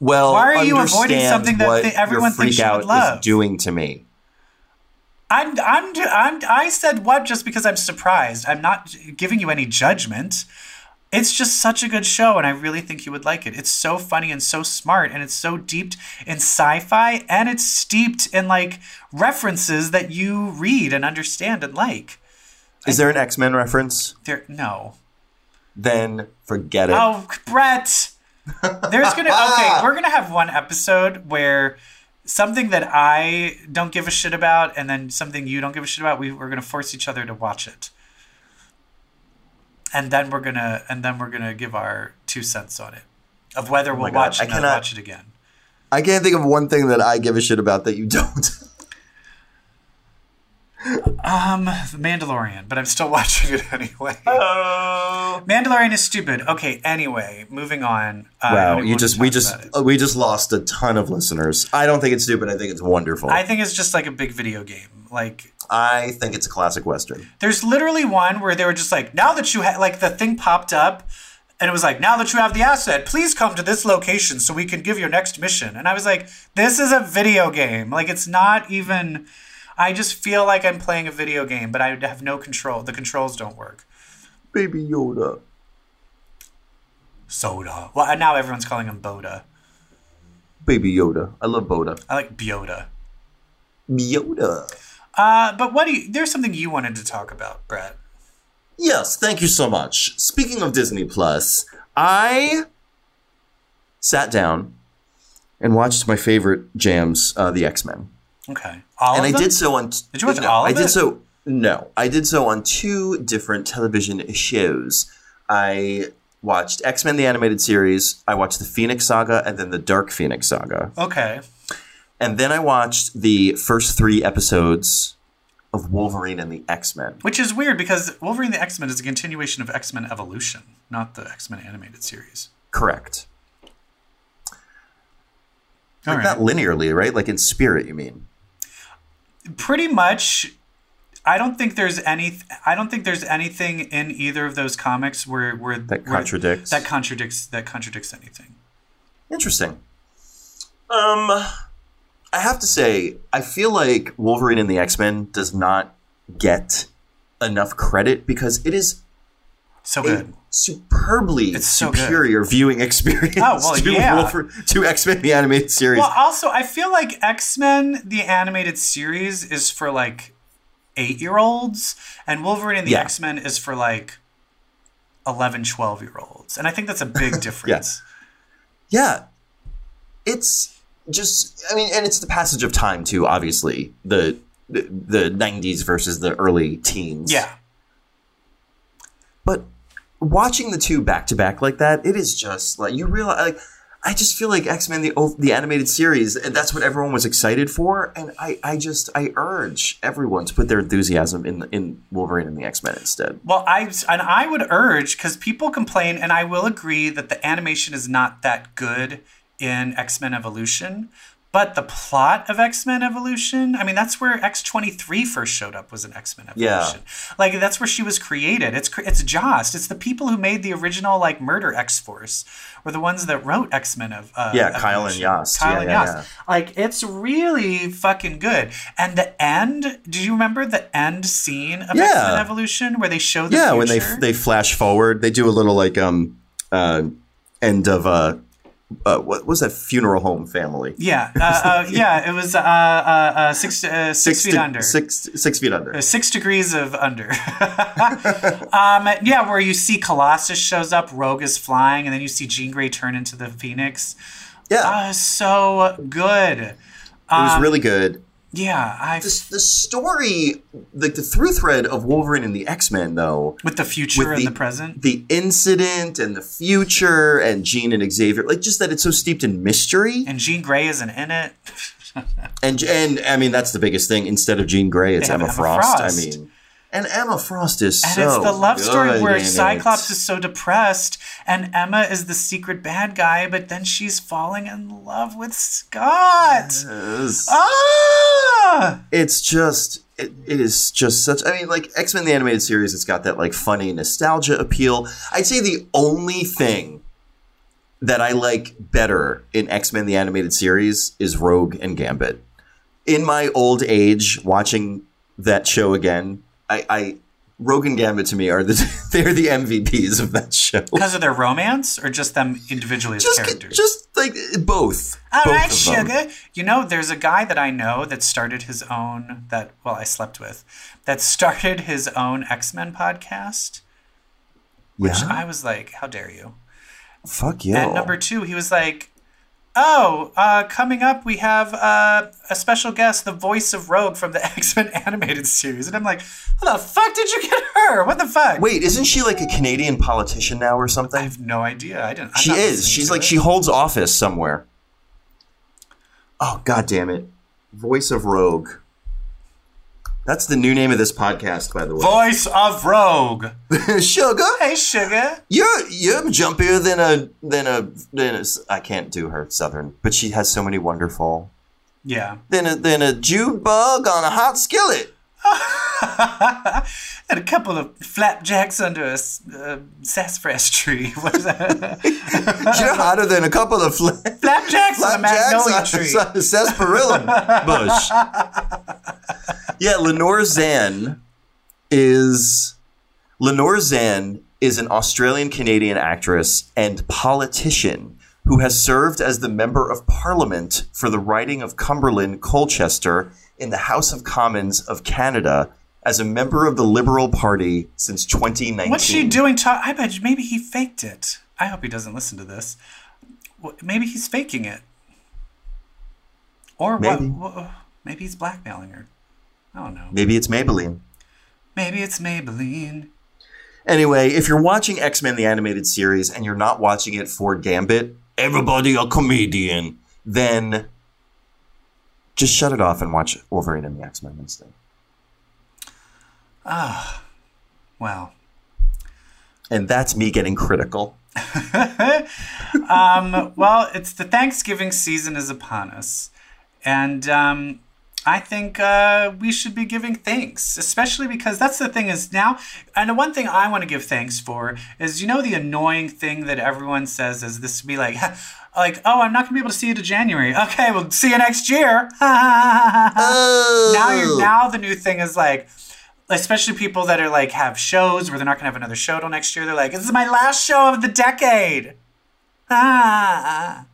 Well, Why are you avoiding something that th- everyone thinks you would love? is doing to me. I'm, I'm, I'm, I said what just because I'm surprised. I'm not giving you any judgment. It's just such a good show, and I really think you would like it. It's so funny and so smart, and it's so deep in sci-fi, and it's steeped in like references that you read and understand and like. Is there an X Men reference? There, no. Then forget it. Oh, Brett. There's gonna [LAUGHS] okay. We're gonna have one episode where something that I don't give a shit about, and then something you don't give a shit about. We, we're gonna force each other to watch it, and then we're gonna and then we're gonna give our two cents on it of whether we'll Oh God, watch I it and not cannot- watch it again. I can't think of one thing that I give a shit about that you don't. [LAUGHS] Um, The Mandalorian, but I'm still [LAUGHS] watching it anyway. Oh. Mandalorian is stupid. Okay, anyway, moving on. Uh, Wow, don't you just we just we just lost a ton of listeners. I don't think it's stupid. I think it's wonderful. I I, think it's just like a big video game. Like think it's a classic western. There's literally one where they were just like, now that you have, like, the thing popped up and it was like, now that you have the asset, please come to this location so we can give your next mission. And I was like, this is a video game. Like, it's not even, I just feel like I'm playing a video game, but I have no control. The controls don't work. Baby Yoda. Soda. Well, now everyone's calling him Boda. Baby Yoda. I love Boda. I like Biota. Yoda. Uh, but what do you, there's something you wanted to talk about, Brett. Yes, thank you so much. Speaking of Disney Plus, I sat down and watched my favorite jams, uh, the X Men. Okay. All and I them? did so on. Did you watch no, all of I did it? so. No, I did so on two different television shows. I watched X Men the animated series. I watched the Phoenix Saga and then the Dark Phoenix Saga, Okay. And then I watched the first three episodes of Wolverine and the X Men. Which is weird because Wolverine the X Men is a continuation of X Men Evolution, not the X Men animated series. Correct. All Like right. not linearly, right? Like in spirit, you mean? Pretty much. I don't think there's any. I don't think there's anything in either of those comics where where That where- contradicts. that contradicts that contradicts anything. Interesting. Um, I have to say, I feel like Wolverine and the X Men does not get enough credit because it is So a good. superbly It's so good. superior viewing experience Oh, well, [LAUGHS] to, yeah. Wolver- to X Men the animated series. Well, also, I feel like X Men the animated series is for like eight year olds, and Wolverine and the Yeah. X Men is for like 11, 12 year olds, and I think that's a big [LAUGHS] difference. yeah, it's just. I mean, and it's the passage of time too. Obviously, the the, '90s versus the early teens. yeah. but watching the two back to back like that, it is just like you realize. Like, I just feel like X Men the the animated series, and that's what everyone was excited for. And I, I just I urge everyone to put their enthusiasm in in Wolverine and the X Men instead. Well, I and I would urge because people complain, and I will agree that the animation is not that good in X Men Evolution, but the plot of X Men Evolution, I mean, that's where X twenty three first showed up was in X Men Yeah. Evolution. Like that's where she was created. It's it's Yost. It's the people who made the original like Murder X Force, were the ones that wrote X Men of uh, Yeah, Kyle and Evolution. Yost. Kyle Yeah, and yeah, Yost. Like it's really fucking good. And the end, do you remember the end scene of Yeah. X Men Evolution where they show the yeah, future? when they they flash forward, they do a little like um uh end of uh, uh what was that funeral home family? yeah, uh, uh, [LAUGHS] yeah, it was uh, uh, uh, six uh, six, feet to- under. Six six feet under. Six degrees of under. [LAUGHS] um, yeah, where you see Colossus shows up, Rogue is flying, and then you see Jean Grey turn into the Phoenix. Yeah, Uh, so good. it was really good. Yeah, I the, the story, like the through thread of Wolverine and the X Men, though, with the future with and the- the present. the incident and the future and Jean and Xavier, like just that it's so steeped in mystery. And Jean Grey isn't in it. [LAUGHS] And and I mean that's the biggest thing. Instead of Jean Grey, it's Emma Emma Frost. Frost. I mean, And Emma Frost is And so And it's the love story where Cyclops is so depressed and Emma is the secret bad guy, but then she's falling in love with Scott. Yes. Ah! it's just it, it is just such i mean like x-men the animated series it's got that like funny nostalgia appeal i'd say the only thing that i like better in x-men the animated series is rogue and gambit in my old age watching that show again i i rogue and gambit to me are the [LAUGHS] they're the mvps of that show Because of their romance or just them individually as just characters? just like both All both right, sugar. You know, there's a guy that I know that started his own that well, I slept with, that started his own X Men podcast. Which yeah I was like, how dare you? fuck yeah And number two, he was like, "Oh, uh, coming up, we have uh, a special guest, the voice of Rogue from the [LAUGHS] X Men animated series." And I'm like, "How the fuck did you get her? What the fuck?" wait isn't she like a canadian politician now or something I have no idea. I didn't. I'm She is. She's like it. she holds office somewhere. Oh god damn it. Voice of Rogue. That's the new name of this podcast, by the way. voice of Rogue. [LAUGHS] Sugar, Hey, sugar. you're you're jumpier than a than a than a I can't do her southern, but she has so many wonderful Yeah. than a than a June bug on a hot skillet. [LAUGHS] [LAUGHS] and a couple of flapjacks under a uh, sassafras tree. [LAUGHS] What is that? [LAUGHS] You're hotter than a couple of fla- flapjacks on a magnolia flapjacks tree. on a sarsaparilla bush. Yeah, Lenore Zann is Lenore Zann is an Australian Canadian actress and politician who has served as the member of parliament for the riding of Cumberland Colchester in the House of Commons of Canada as a member of the Liberal Party since 2019. What's she doing? Ta- I bet maybe he faked it. I hope he doesn't listen to this. Maybe he's faking it. Or Maybe. what? wha- Maybe he's blackmailing her. I don't know. Maybe it's Maybelline. Maybe it's Maybelline. Anyway, if you're watching X Men the animated series and you're not watching it for Gambit, everybody a comedian, then just shut it off and watch Wolverine and the X Men instead. Well, And that's me getting critical. [LAUGHS] well, it's the Thanksgiving season is upon us, and um, I think uh, we should be giving thanks, especially because that's the thing is now. And the one thing I want to give thanks for is you know the annoying thing that everyone says is this to be like. [LAUGHS] Like, oh, I'm not gonna be able to see you to January. [LAUGHS] Okay, we'll see you next year. Now you're now the new thing is like, especially people that are like have shows where they're not gonna have another show till next year. They're like, this is my last show of the decade. Ah.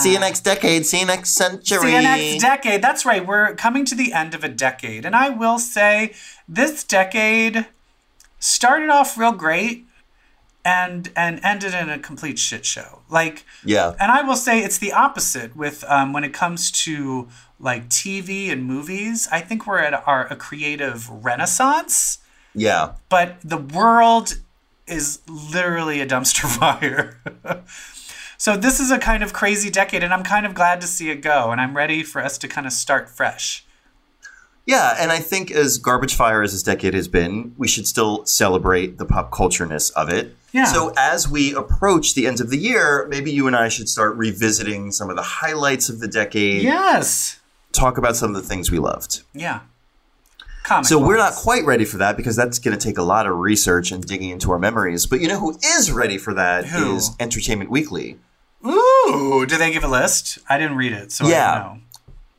See you next decade. See you next century. See you next decade. That's right. We're coming to the end of a decade. And I will say this decade started off real great and and ended in a complete shit show. Like Yeah. and I will say it's the opposite with um, when it comes to like TV and movies. I think we're at our a creative renaissance, Yeah. but the world is literally a dumpster [LAUGHS] fire. so this is a kind of crazy decade, and I'm kind of glad to see it go, and I'm ready for us to kind of start fresh. Yeah, and I think as garbage fire as this decade has been, we should still celebrate the pop cultureness of it. Yeah. So as we approach the end of the year, maybe you and I should start revisiting some of the highlights of the decade. Yes. Talk about some of the things we loved. Yeah. Comic So we're not quite ready for that because that's going to take a lot of research and digging into our memories. But you know who is ready for that is Who? Entertainment Weekly. Ooh, did they give a list? I didn't read it, so Yeah. I don't know.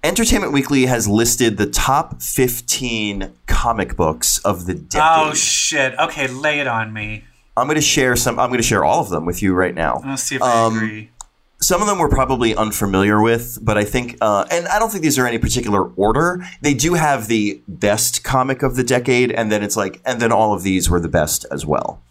Entertainment Weekly has listed the top 15 comic books of the decade. Oh shit. Okay, lay it on me. I'm going to share some I'm going to share all of them with you right now. Let's see if I Um, agree. Some of them we're probably unfamiliar with, but I think, uh, and I don't think these are any particular order. They do have the best comic of the decade, and then it's like, and then all of these were the best as well.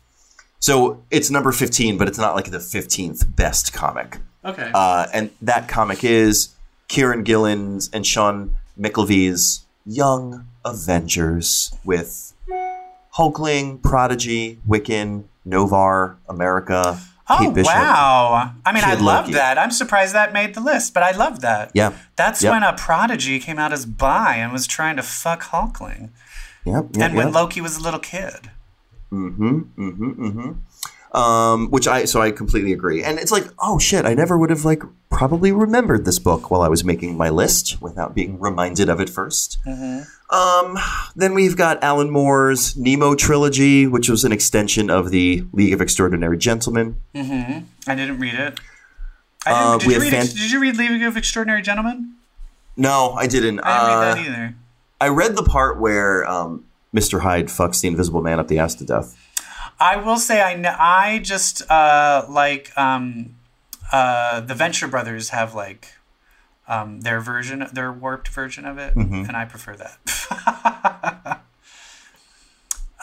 So it's number 15, but it's not like the 15th best comic. Okay. Uh, and that comic is Kieron Gillen's and Sean McKelvie's Young Avengers with Hulkling, Prodigy, Wiccan, Noh-Varr, America, oh wow. I mean, I love that. I'm surprised that made the list, but I love that. Yeah. That's Yep. when a prodigy came out as bi and was trying to fuck Hulkling. Yep. yep and when yep. Loki was a little kid. Mm-hmm. Mm-hmm. Mm-hmm. Um, which I so I completely agree. And it's like, oh shit, I never would have like probably remembered this book while I was making my list without being reminded of it 1st Um, then we've got Alan Moore's Nemo trilogy, which was an extension of the League of Extraordinary Gentlemen. I didn't read it. I Uh, didn't, did, you read, fan- did you read League of Extraordinary Gentlemen? No, I didn't. I didn't Uh, read that either. I read the part where um, Mr. Hyde fucks the Invisible Man up the ass to death. I will say I kn- I just uh, like um, uh, the Venture Brothers have like um, their version, their warped version of it, Mm-hmm. and I prefer that.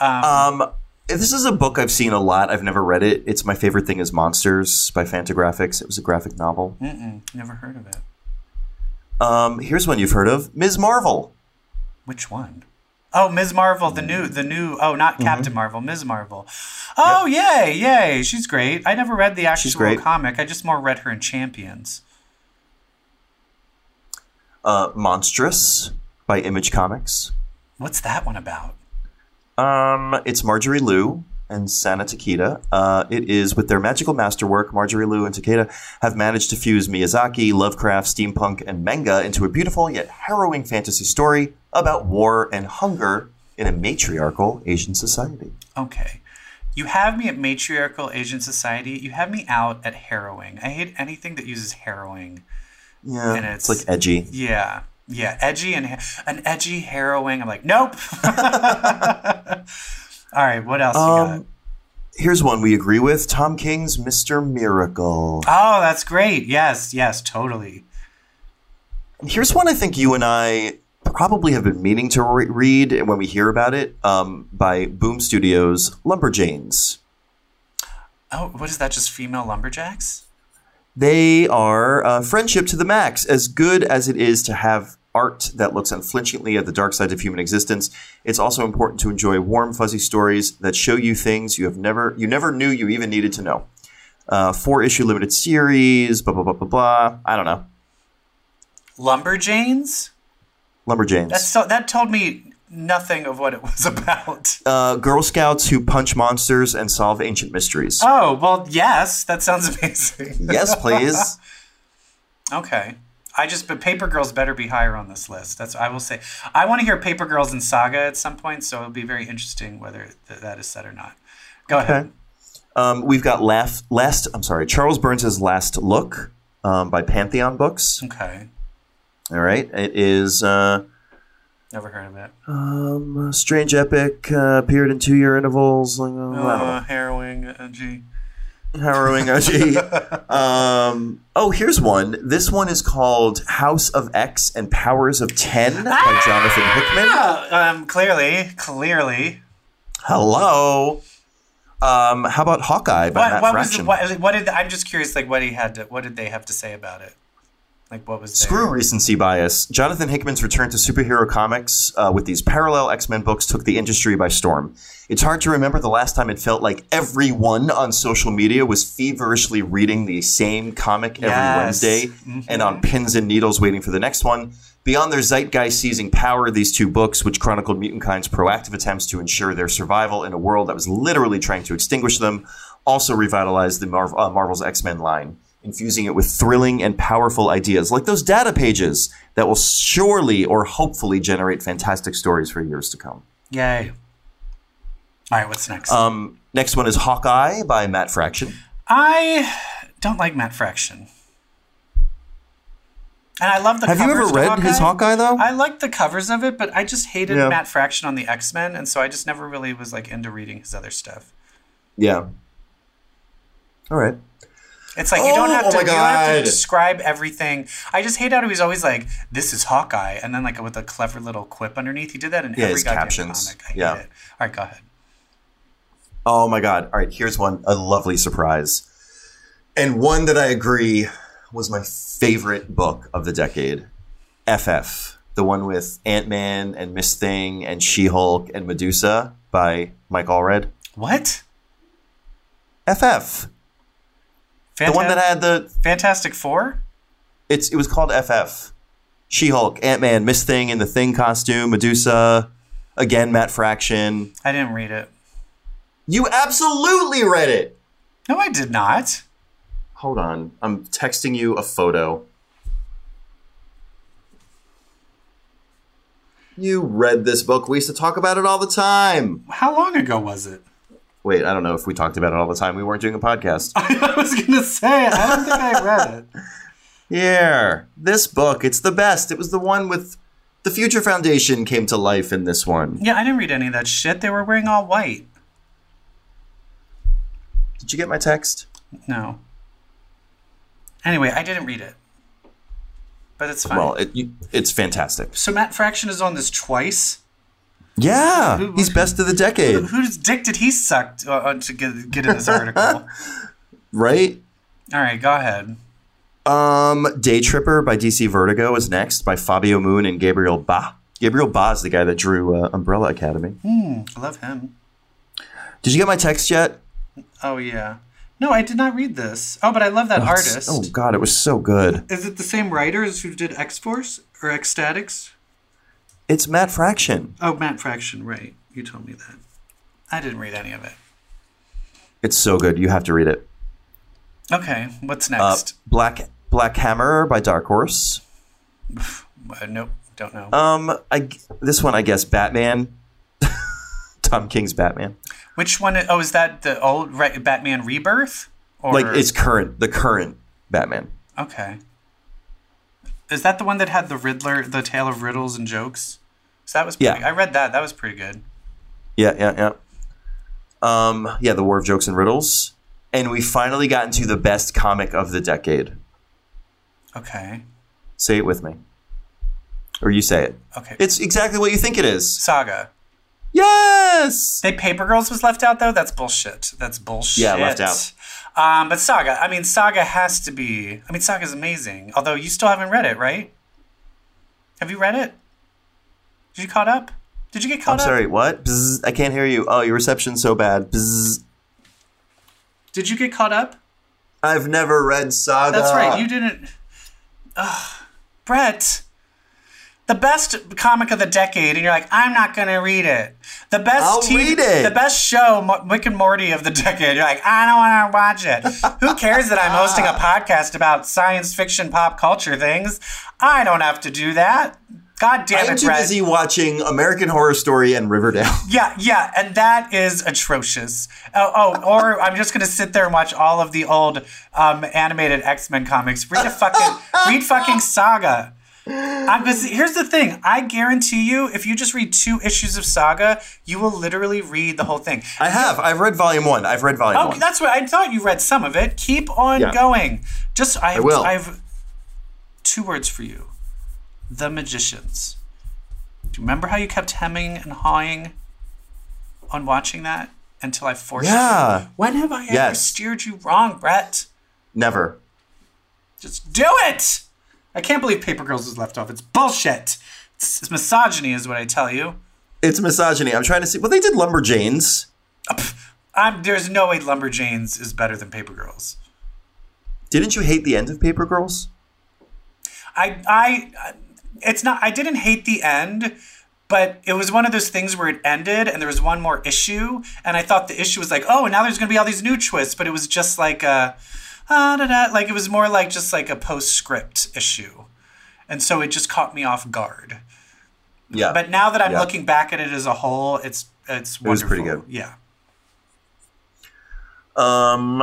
[LAUGHS] um, Um, this is a book I've seen a lot. I've never read it. It's my favorite thing is Monsters by Fantagraphics. It was a graphic novel. never heard of it. Um, here's one you've heard of: Ms. Marvel. Which one? Oh, Ms. Marvel, the new, the new. Oh, not Mm-hmm. Captain Marvel, Ms. Marvel. Oh, yay, yay! She's great. I never read the actual comic. I just more read her in Champions. Uh, Monstress by Image Comics. What's that one about? Um, it's Marjorie Liu and Sana Takeda. Uh, it is with their magical masterwork. Marjorie Liu and Takeda have managed to fuse Miyazaki, Lovecraft, steampunk, and manga into a beautiful yet harrowing fantasy story about war and hunger in a matriarchal Asian society. Okay. You have me at matriarchal Asian society. You have me out at harrowing. I hate anything that uses harrowing. Yeah, And it's, it's- like edgy. Yeah. Yeah. Edgy and an edgy harrowing. I'm like, nope. [LAUGHS] All right. What else you got? Um, here's one we agree with: Tom King's Mr. Miracle. Oh, that's great. Yes. Yes. Totally. Here's one I think you and I probably have been meaning to re- read when we hear about it um, by Boom Studios, Lumberjanes. Oh, what is that? Just female lumberjacks? They are uh, friendship to the max. As good as it is to have art that looks unflinchingly at the dark side of human existence, it's also important to enjoy warm, fuzzy stories that show you things you have never you never knew you even needed to know. Uh, four issue limited series, blah blah blah blah blah. I don't know. Lumberjanes? Lumberjanes. That's so, that told me nothing of what it was [LAUGHS] about. uh, Girl Scouts who punch monsters and solve ancient mysteries. Oh, well, yes. That sounds [LAUGHS] amazing. yes, please. [LAUGHS] Okay. I just, but Paper Girls better be higher on this list. That's I will say. I want to hear Paper Girls and Saga at some point, so it'll be very interesting whether th- that is said or not. Go ahead. Um, we've got last, last. I'm sorry, Charles Burns' Last Look um, by Pantheon Books. Okay. All right, it is uh, Never heard of it. um, strange epic. Uh, appeared in two-year intervals. Like, uh, I don't know. Uh, harrowing. Uh, gee. harrowing. Oh, gee. [LAUGHS] um, oh, here's one. This one is called House of X and Powers of Ten by Jonathan Hickman. Ah, um, clearly, clearly. Hello. Um, how about Hawkeye by What, Matt what was the, Fraction? what, what did I'm just curious like what he had to what did they have to say about it? Like what was Screw recency bias. Jonathan Hickman's return to superhero comics uh, with these parallel X Men books took the industry by storm. It's hard to remember the last time it felt like everyone on social media was feverishly reading the same comic every Yes. Wednesday and on pins and needles waiting for the next one. Beyond their zeitgeist seizing power, these two books, which chronicled mutant kind's proactive attempts to ensure their survival in a world that was literally trying to extinguish them, also revitalized the uh, Marvel's X Men line, infusing it with thrilling and powerful ideas like those data pages that will surely or hopefully generate fantastic stories for years to come. Yay. All right, what's next? Um, next one is Hawkeye by Matt Fraction. I don't like Matt Fraction. And I love the Have you ever read his Hawkeye though? I liked the covers of it, but I just hated Yeah. Matt Fraction on the X Men, and so I just never really was like into reading his other stuff. yeah. All right. It's like you don't Oh, have to, my you don't have to describe everything. I just hate how he's always like, "This is Hawkeye," and then like with a clever little quip underneath. He did that in Yeah, every goddamn captions. comic. I Yeah. All right, go ahead. Oh my god. All right, here's one a lovely surprise. And one that I agree was my favorite book of the decade. FF, the one with Ant-Man and Miss Thing and She-Hulk and Medusa by Mike Allred. What? FF. The one that had the Fantastic Four. it's it was called FF. She-Hulk, Ant-Man, Miss Thing in the Thing costume, Medusa. Again, Matt Fraction. I didn't read it. You absolutely read it. No, I did not. Hold on. I'm texting you a photo. You read this book. We used to talk about it all the time. How long ago was it? Wait, I don't know if we talked about it all the time. We weren't doing a podcast. [LAUGHS] I was gonna say I don't think I read it. [LAUGHS] Yeah, this book. It's the best. It was the one with the Future Foundation came to life in this one. Yeah, I didn't read any of that shit. They were wearing all white. Did you get my text? No. Anyway, I didn't read it, but it's fine. Well, it, you, it's fantastic. so Matt Fraction is on this twice. Yeah, Who- he's best of the decade, Whose dick did he suck uh, uh, to get get in this article? [LAUGHS] right? all right, go ahead. Um, Day Tripper by DC Vertigo is next by Fabio Moon and Gabriel Ba. Gabriel Ba is the guy that drew uh, Umbrella Academy. I love him. Did you get my text yet? Oh yeah. No, I did not read this. Oh, but I love that artist. Oh God, it was so good. Is it the same writers who did X Force or X-Statix? It's Matt Fraction. Oh, Matt Fraction, right. You told me that. I didn't read any of it. It's so good. You have to read it. Okay, what's Uh, next? Black Black Hammer by Dark Horse. Uh, nope, don't know. Um, I this one I guess Batman. [LAUGHS] Tom King's Batman. Which one? Oh, is that the old Batman Rebirth? Or, Like it's current, the current Batman. okay. Is that the one that had the Riddler, the tale of riddles and jokes? So that was pretty, Yeah. I read that. That was pretty good. Yeah, yeah, yeah. Um, yeah, the War of Jokes and Riddles, and we finally got into the best comic of the decade. Okay. Say it with me, or you say it. Okay. It's exactly what you think it is. Saga. Yes. They Paper Girls was left out though. That's bullshit. That's bullshit. Yeah, left out. Um, but Saga. I mean, Saga has to be. I mean, Saga's amazing. Although you still haven't read it, right? Have you read it? Did you caught up? Did you get caught up? I'm up? sorry. What? Bzz, I can't hear you. Oh, your reception's so bad. Bzz. Did you get caught up? I've never read Saga. That's right. You didn't. Ugh. Brett. The best comic of the decade, and you're like, I'm not gonna read it. The best I'll TV read it. the best show, Rick and Morty of the decade. You're like, I don't want to watch it. Who cares that I'm hosting a [LAUGHS] podcast about science fiction, pop culture things? I don't have to do that. God damn I'm it, too Brett. busy watching American Horror Story and Riverdale. [LAUGHS] Yeah, yeah, and that is atrocious. Oh, oh or I'm just gonna sit there and watch all of the old um, animated X Men comics. Read a fucking [LAUGHS] read fucking Saga. I'm, 'cause here's the thing. I guarantee you, if you just read two issues of Saga, you will literally read the whole thing. I have. I've read Volume One. I've read Volume Oh, One. that's what I thought you read some of it. Keep on Yeah. going. Just I have, will. I have two words for you. The magicians. Do you remember how you kept hemming and hawing on watching that until I forced Yeah. you? When have I ever steered you wrong, Brett? Never. Just do it! I can't believe Paper Girls was left off. It's bullshit. It's, it's misogyny, is what I tell you. It's misogyny. I'm trying to see. Well, they did Lumberjanes. Uh, I'm, there's no way Lumberjanes is better than Paper Girls. Didn't you hate the end of Paper Girls? I I it's not I didn't hate the end, but it was one of those things where it ended and there was one more issue and I thought the issue was like, "Oh, and now there's going to be all these new twists," but it was just like a ah, da, da, like it was more like just like a postscript issue. And so it just caught me off guard. Yeah. But now that I'm Yeah. looking back at it as a whole, it's it's wonderful. was pretty good. Yeah. Um,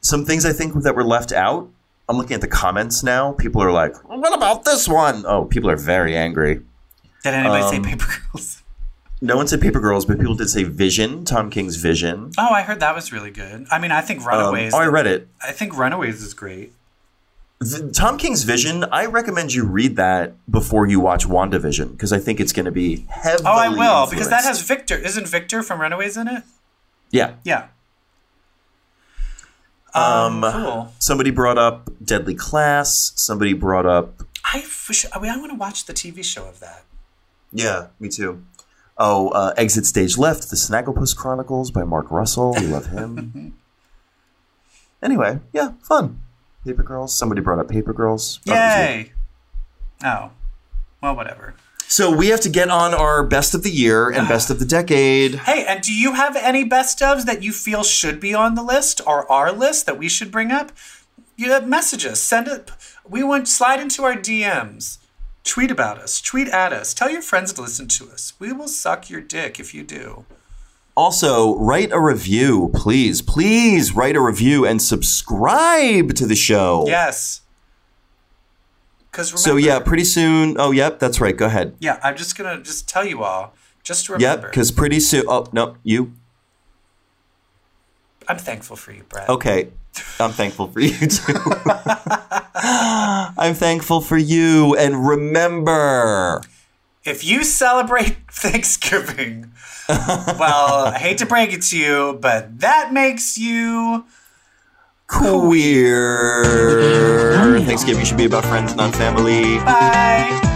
some things I think that were left out. I'm looking at the comments now. People are like, "What about this one?" Oh, people are very angry. Did anybody say Um, Paper Girls? [LAUGHS] No one said Paper Girls, but people did say Vision, Tom King's Vision. Oh, I heard that was really good. I mean, I think Um, Runaways. oh, I read it. I think Runaways is great. The, Tom King's Vision. I recommend you read that before you watch WandaVision because I think it's going to be heavily. Oh, I will because that has. Victor. Isn't Victor from Runaways in it? yeah. Yeah. Um, cool. Somebody brought up Deadly Class. Somebody brought up. I for sure, I, mean, I want to watch the TV show of that. Yeah, me too. Oh, uh, Exit Stage Left, The Snagglepuss Chronicles by Mark Russell. We love him. [LAUGHS] anyway, yeah, fun. Paper Girls. Somebody brought up Paper Girls. Yay! Oh, well, whatever. So we have to get on our best of the year and best of the decade. Hey, and do you have any best ofs that you feel should be on the list or our list that we should bring up? You have messages. send it. We want slide into our DMs. Tweet about us. Tweet at us. Tell your friends to listen to us. We will suck your dick if you do. Also, write a review, please. Please write a review and subscribe to the show. Yes. Because So yeah, pretty soon. Oh, yep, that's right. Go ahead. yeah, I'm just gonna just tell you all. Just Yep, remember. because pretty soon. Oh no, you. I'm thankful for you, Brett. Okay, I'm thankful for you too. [LAUGHS] I'm thankful for you, and remember. If you celebrate Thanksgiving, well, I hate to break it to you, but that makes you Queer. Thanksgiving should be about friends, not family. bye.